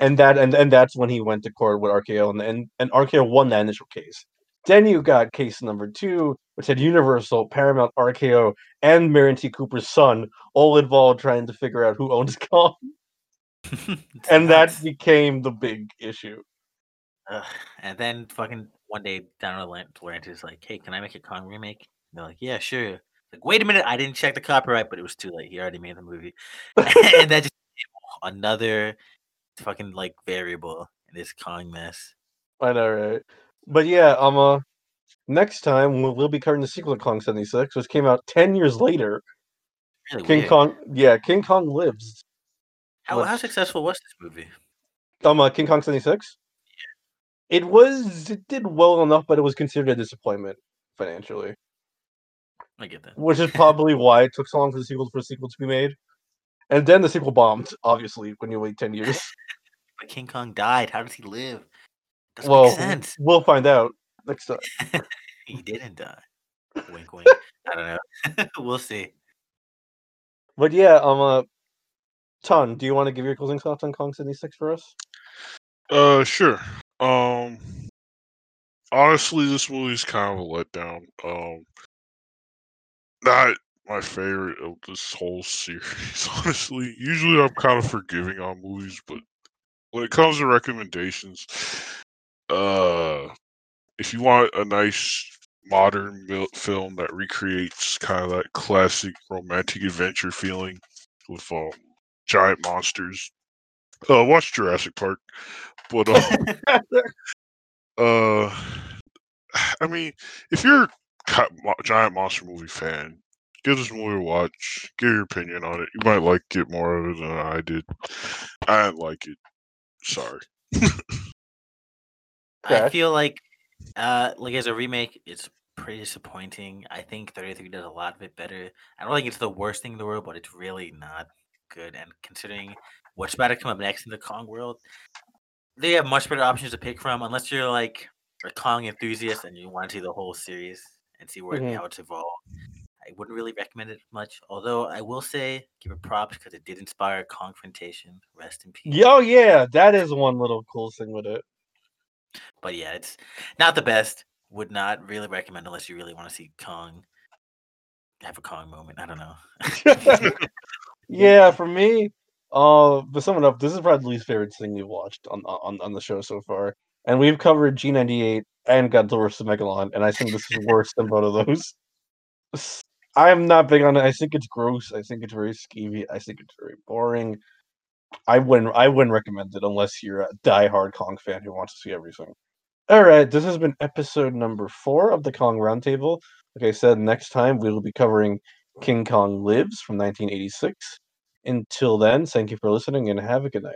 And that and and that's when he went to court with RKO and and, and RKO won that initial case. Then you got case number two, which had Universal, Paramount, RKO, and Merian T. Cooper's son all involved trying to figure out who owns Kong, and that became the big issue. Ugh, and then fucking one day down line, De Laurentiis like, "Hey, can I make a Kong remake?" And they're like, "Yeah, sure." Like, wait a minute, I didn't check the copyright, but it was too late. He already made the movie, and that just another fucking like variable in this Kong mess. I know, right? But yeah, um, uh, next time we'll, we'll be covering the sequel to Kong seventy six, which came out ten years later. Really King weird. Kong, yeah, King Kong lives. How, how successful was this movie? Um, uh, King Kong seventy six. It was. It did well enough, but it was considered a disappointment financially, I get that. which is probably why it took so long for the sequel for the sequel to be made. And then the sequel bombed, obviously, when you wait ten years. But King Kong died. How does he live? Doesn't well, make sense. we'll find out next time. He didn't die. wink, wink. I don't know. we'll see. But yeah, um, uh, Ton, do you want to give your closing thoughts on Kong seventy six for us? Uh, sure. Um, honestly, this movie's kind of a letdown. Um, not my favorite of this whole series. Honestly, usually I'm kind of forgiving on movies, but when it comes to recommendations, uh, if you want a nice modern mil- film that recreates kind of that classic romantic adventure feeling with um, giant monsters, uh, watch Jurassic Park. But um, uh, I mean, if you're a giant monster movie fan, give this movie a watch. Give your opinion on it. You might like it more of it than I did. I didn't like it. Sorry. I feel like, uh, like as a remake, it's pretty disappointing. I think 33 does a lot of it better. I don't think it's the worst thing in the world, but it's really not good. And considering what's about to come up next in the Kong world, they have much better options to pick from. Unless you're like a Kong enthusiast and you want to see the whole series and see where Mhm. how it's evolved. I wouldn't really recommend it much. Although I will say, give it props because it did inspire Kongfrontation. Rest in peace. Oh yeah, that is one little cool thing with it. But yeah, it's not the best. Would not really recommend unless you really want to see Kong have a Kong moment. I don't know. yeah, for me, uh, but sum it up, this is probably the least favorite thing we've watched on on on the show so far, and we've covered G ninety eight and Godzilla vs Megalon, and I think this is worse than both of those. I'm not big on it. I think it's gross. I think it's very skeevy. I think it's very boring. I wouldn't. I wouldn't recommend it unless you're a diehard Kong fan who wants to see everything. All right, this has been episode number four of the Kong Roundtable. Like I said, next time we will be covering King Kong Lives from 1986. Until then, thank you for listening and have a good night.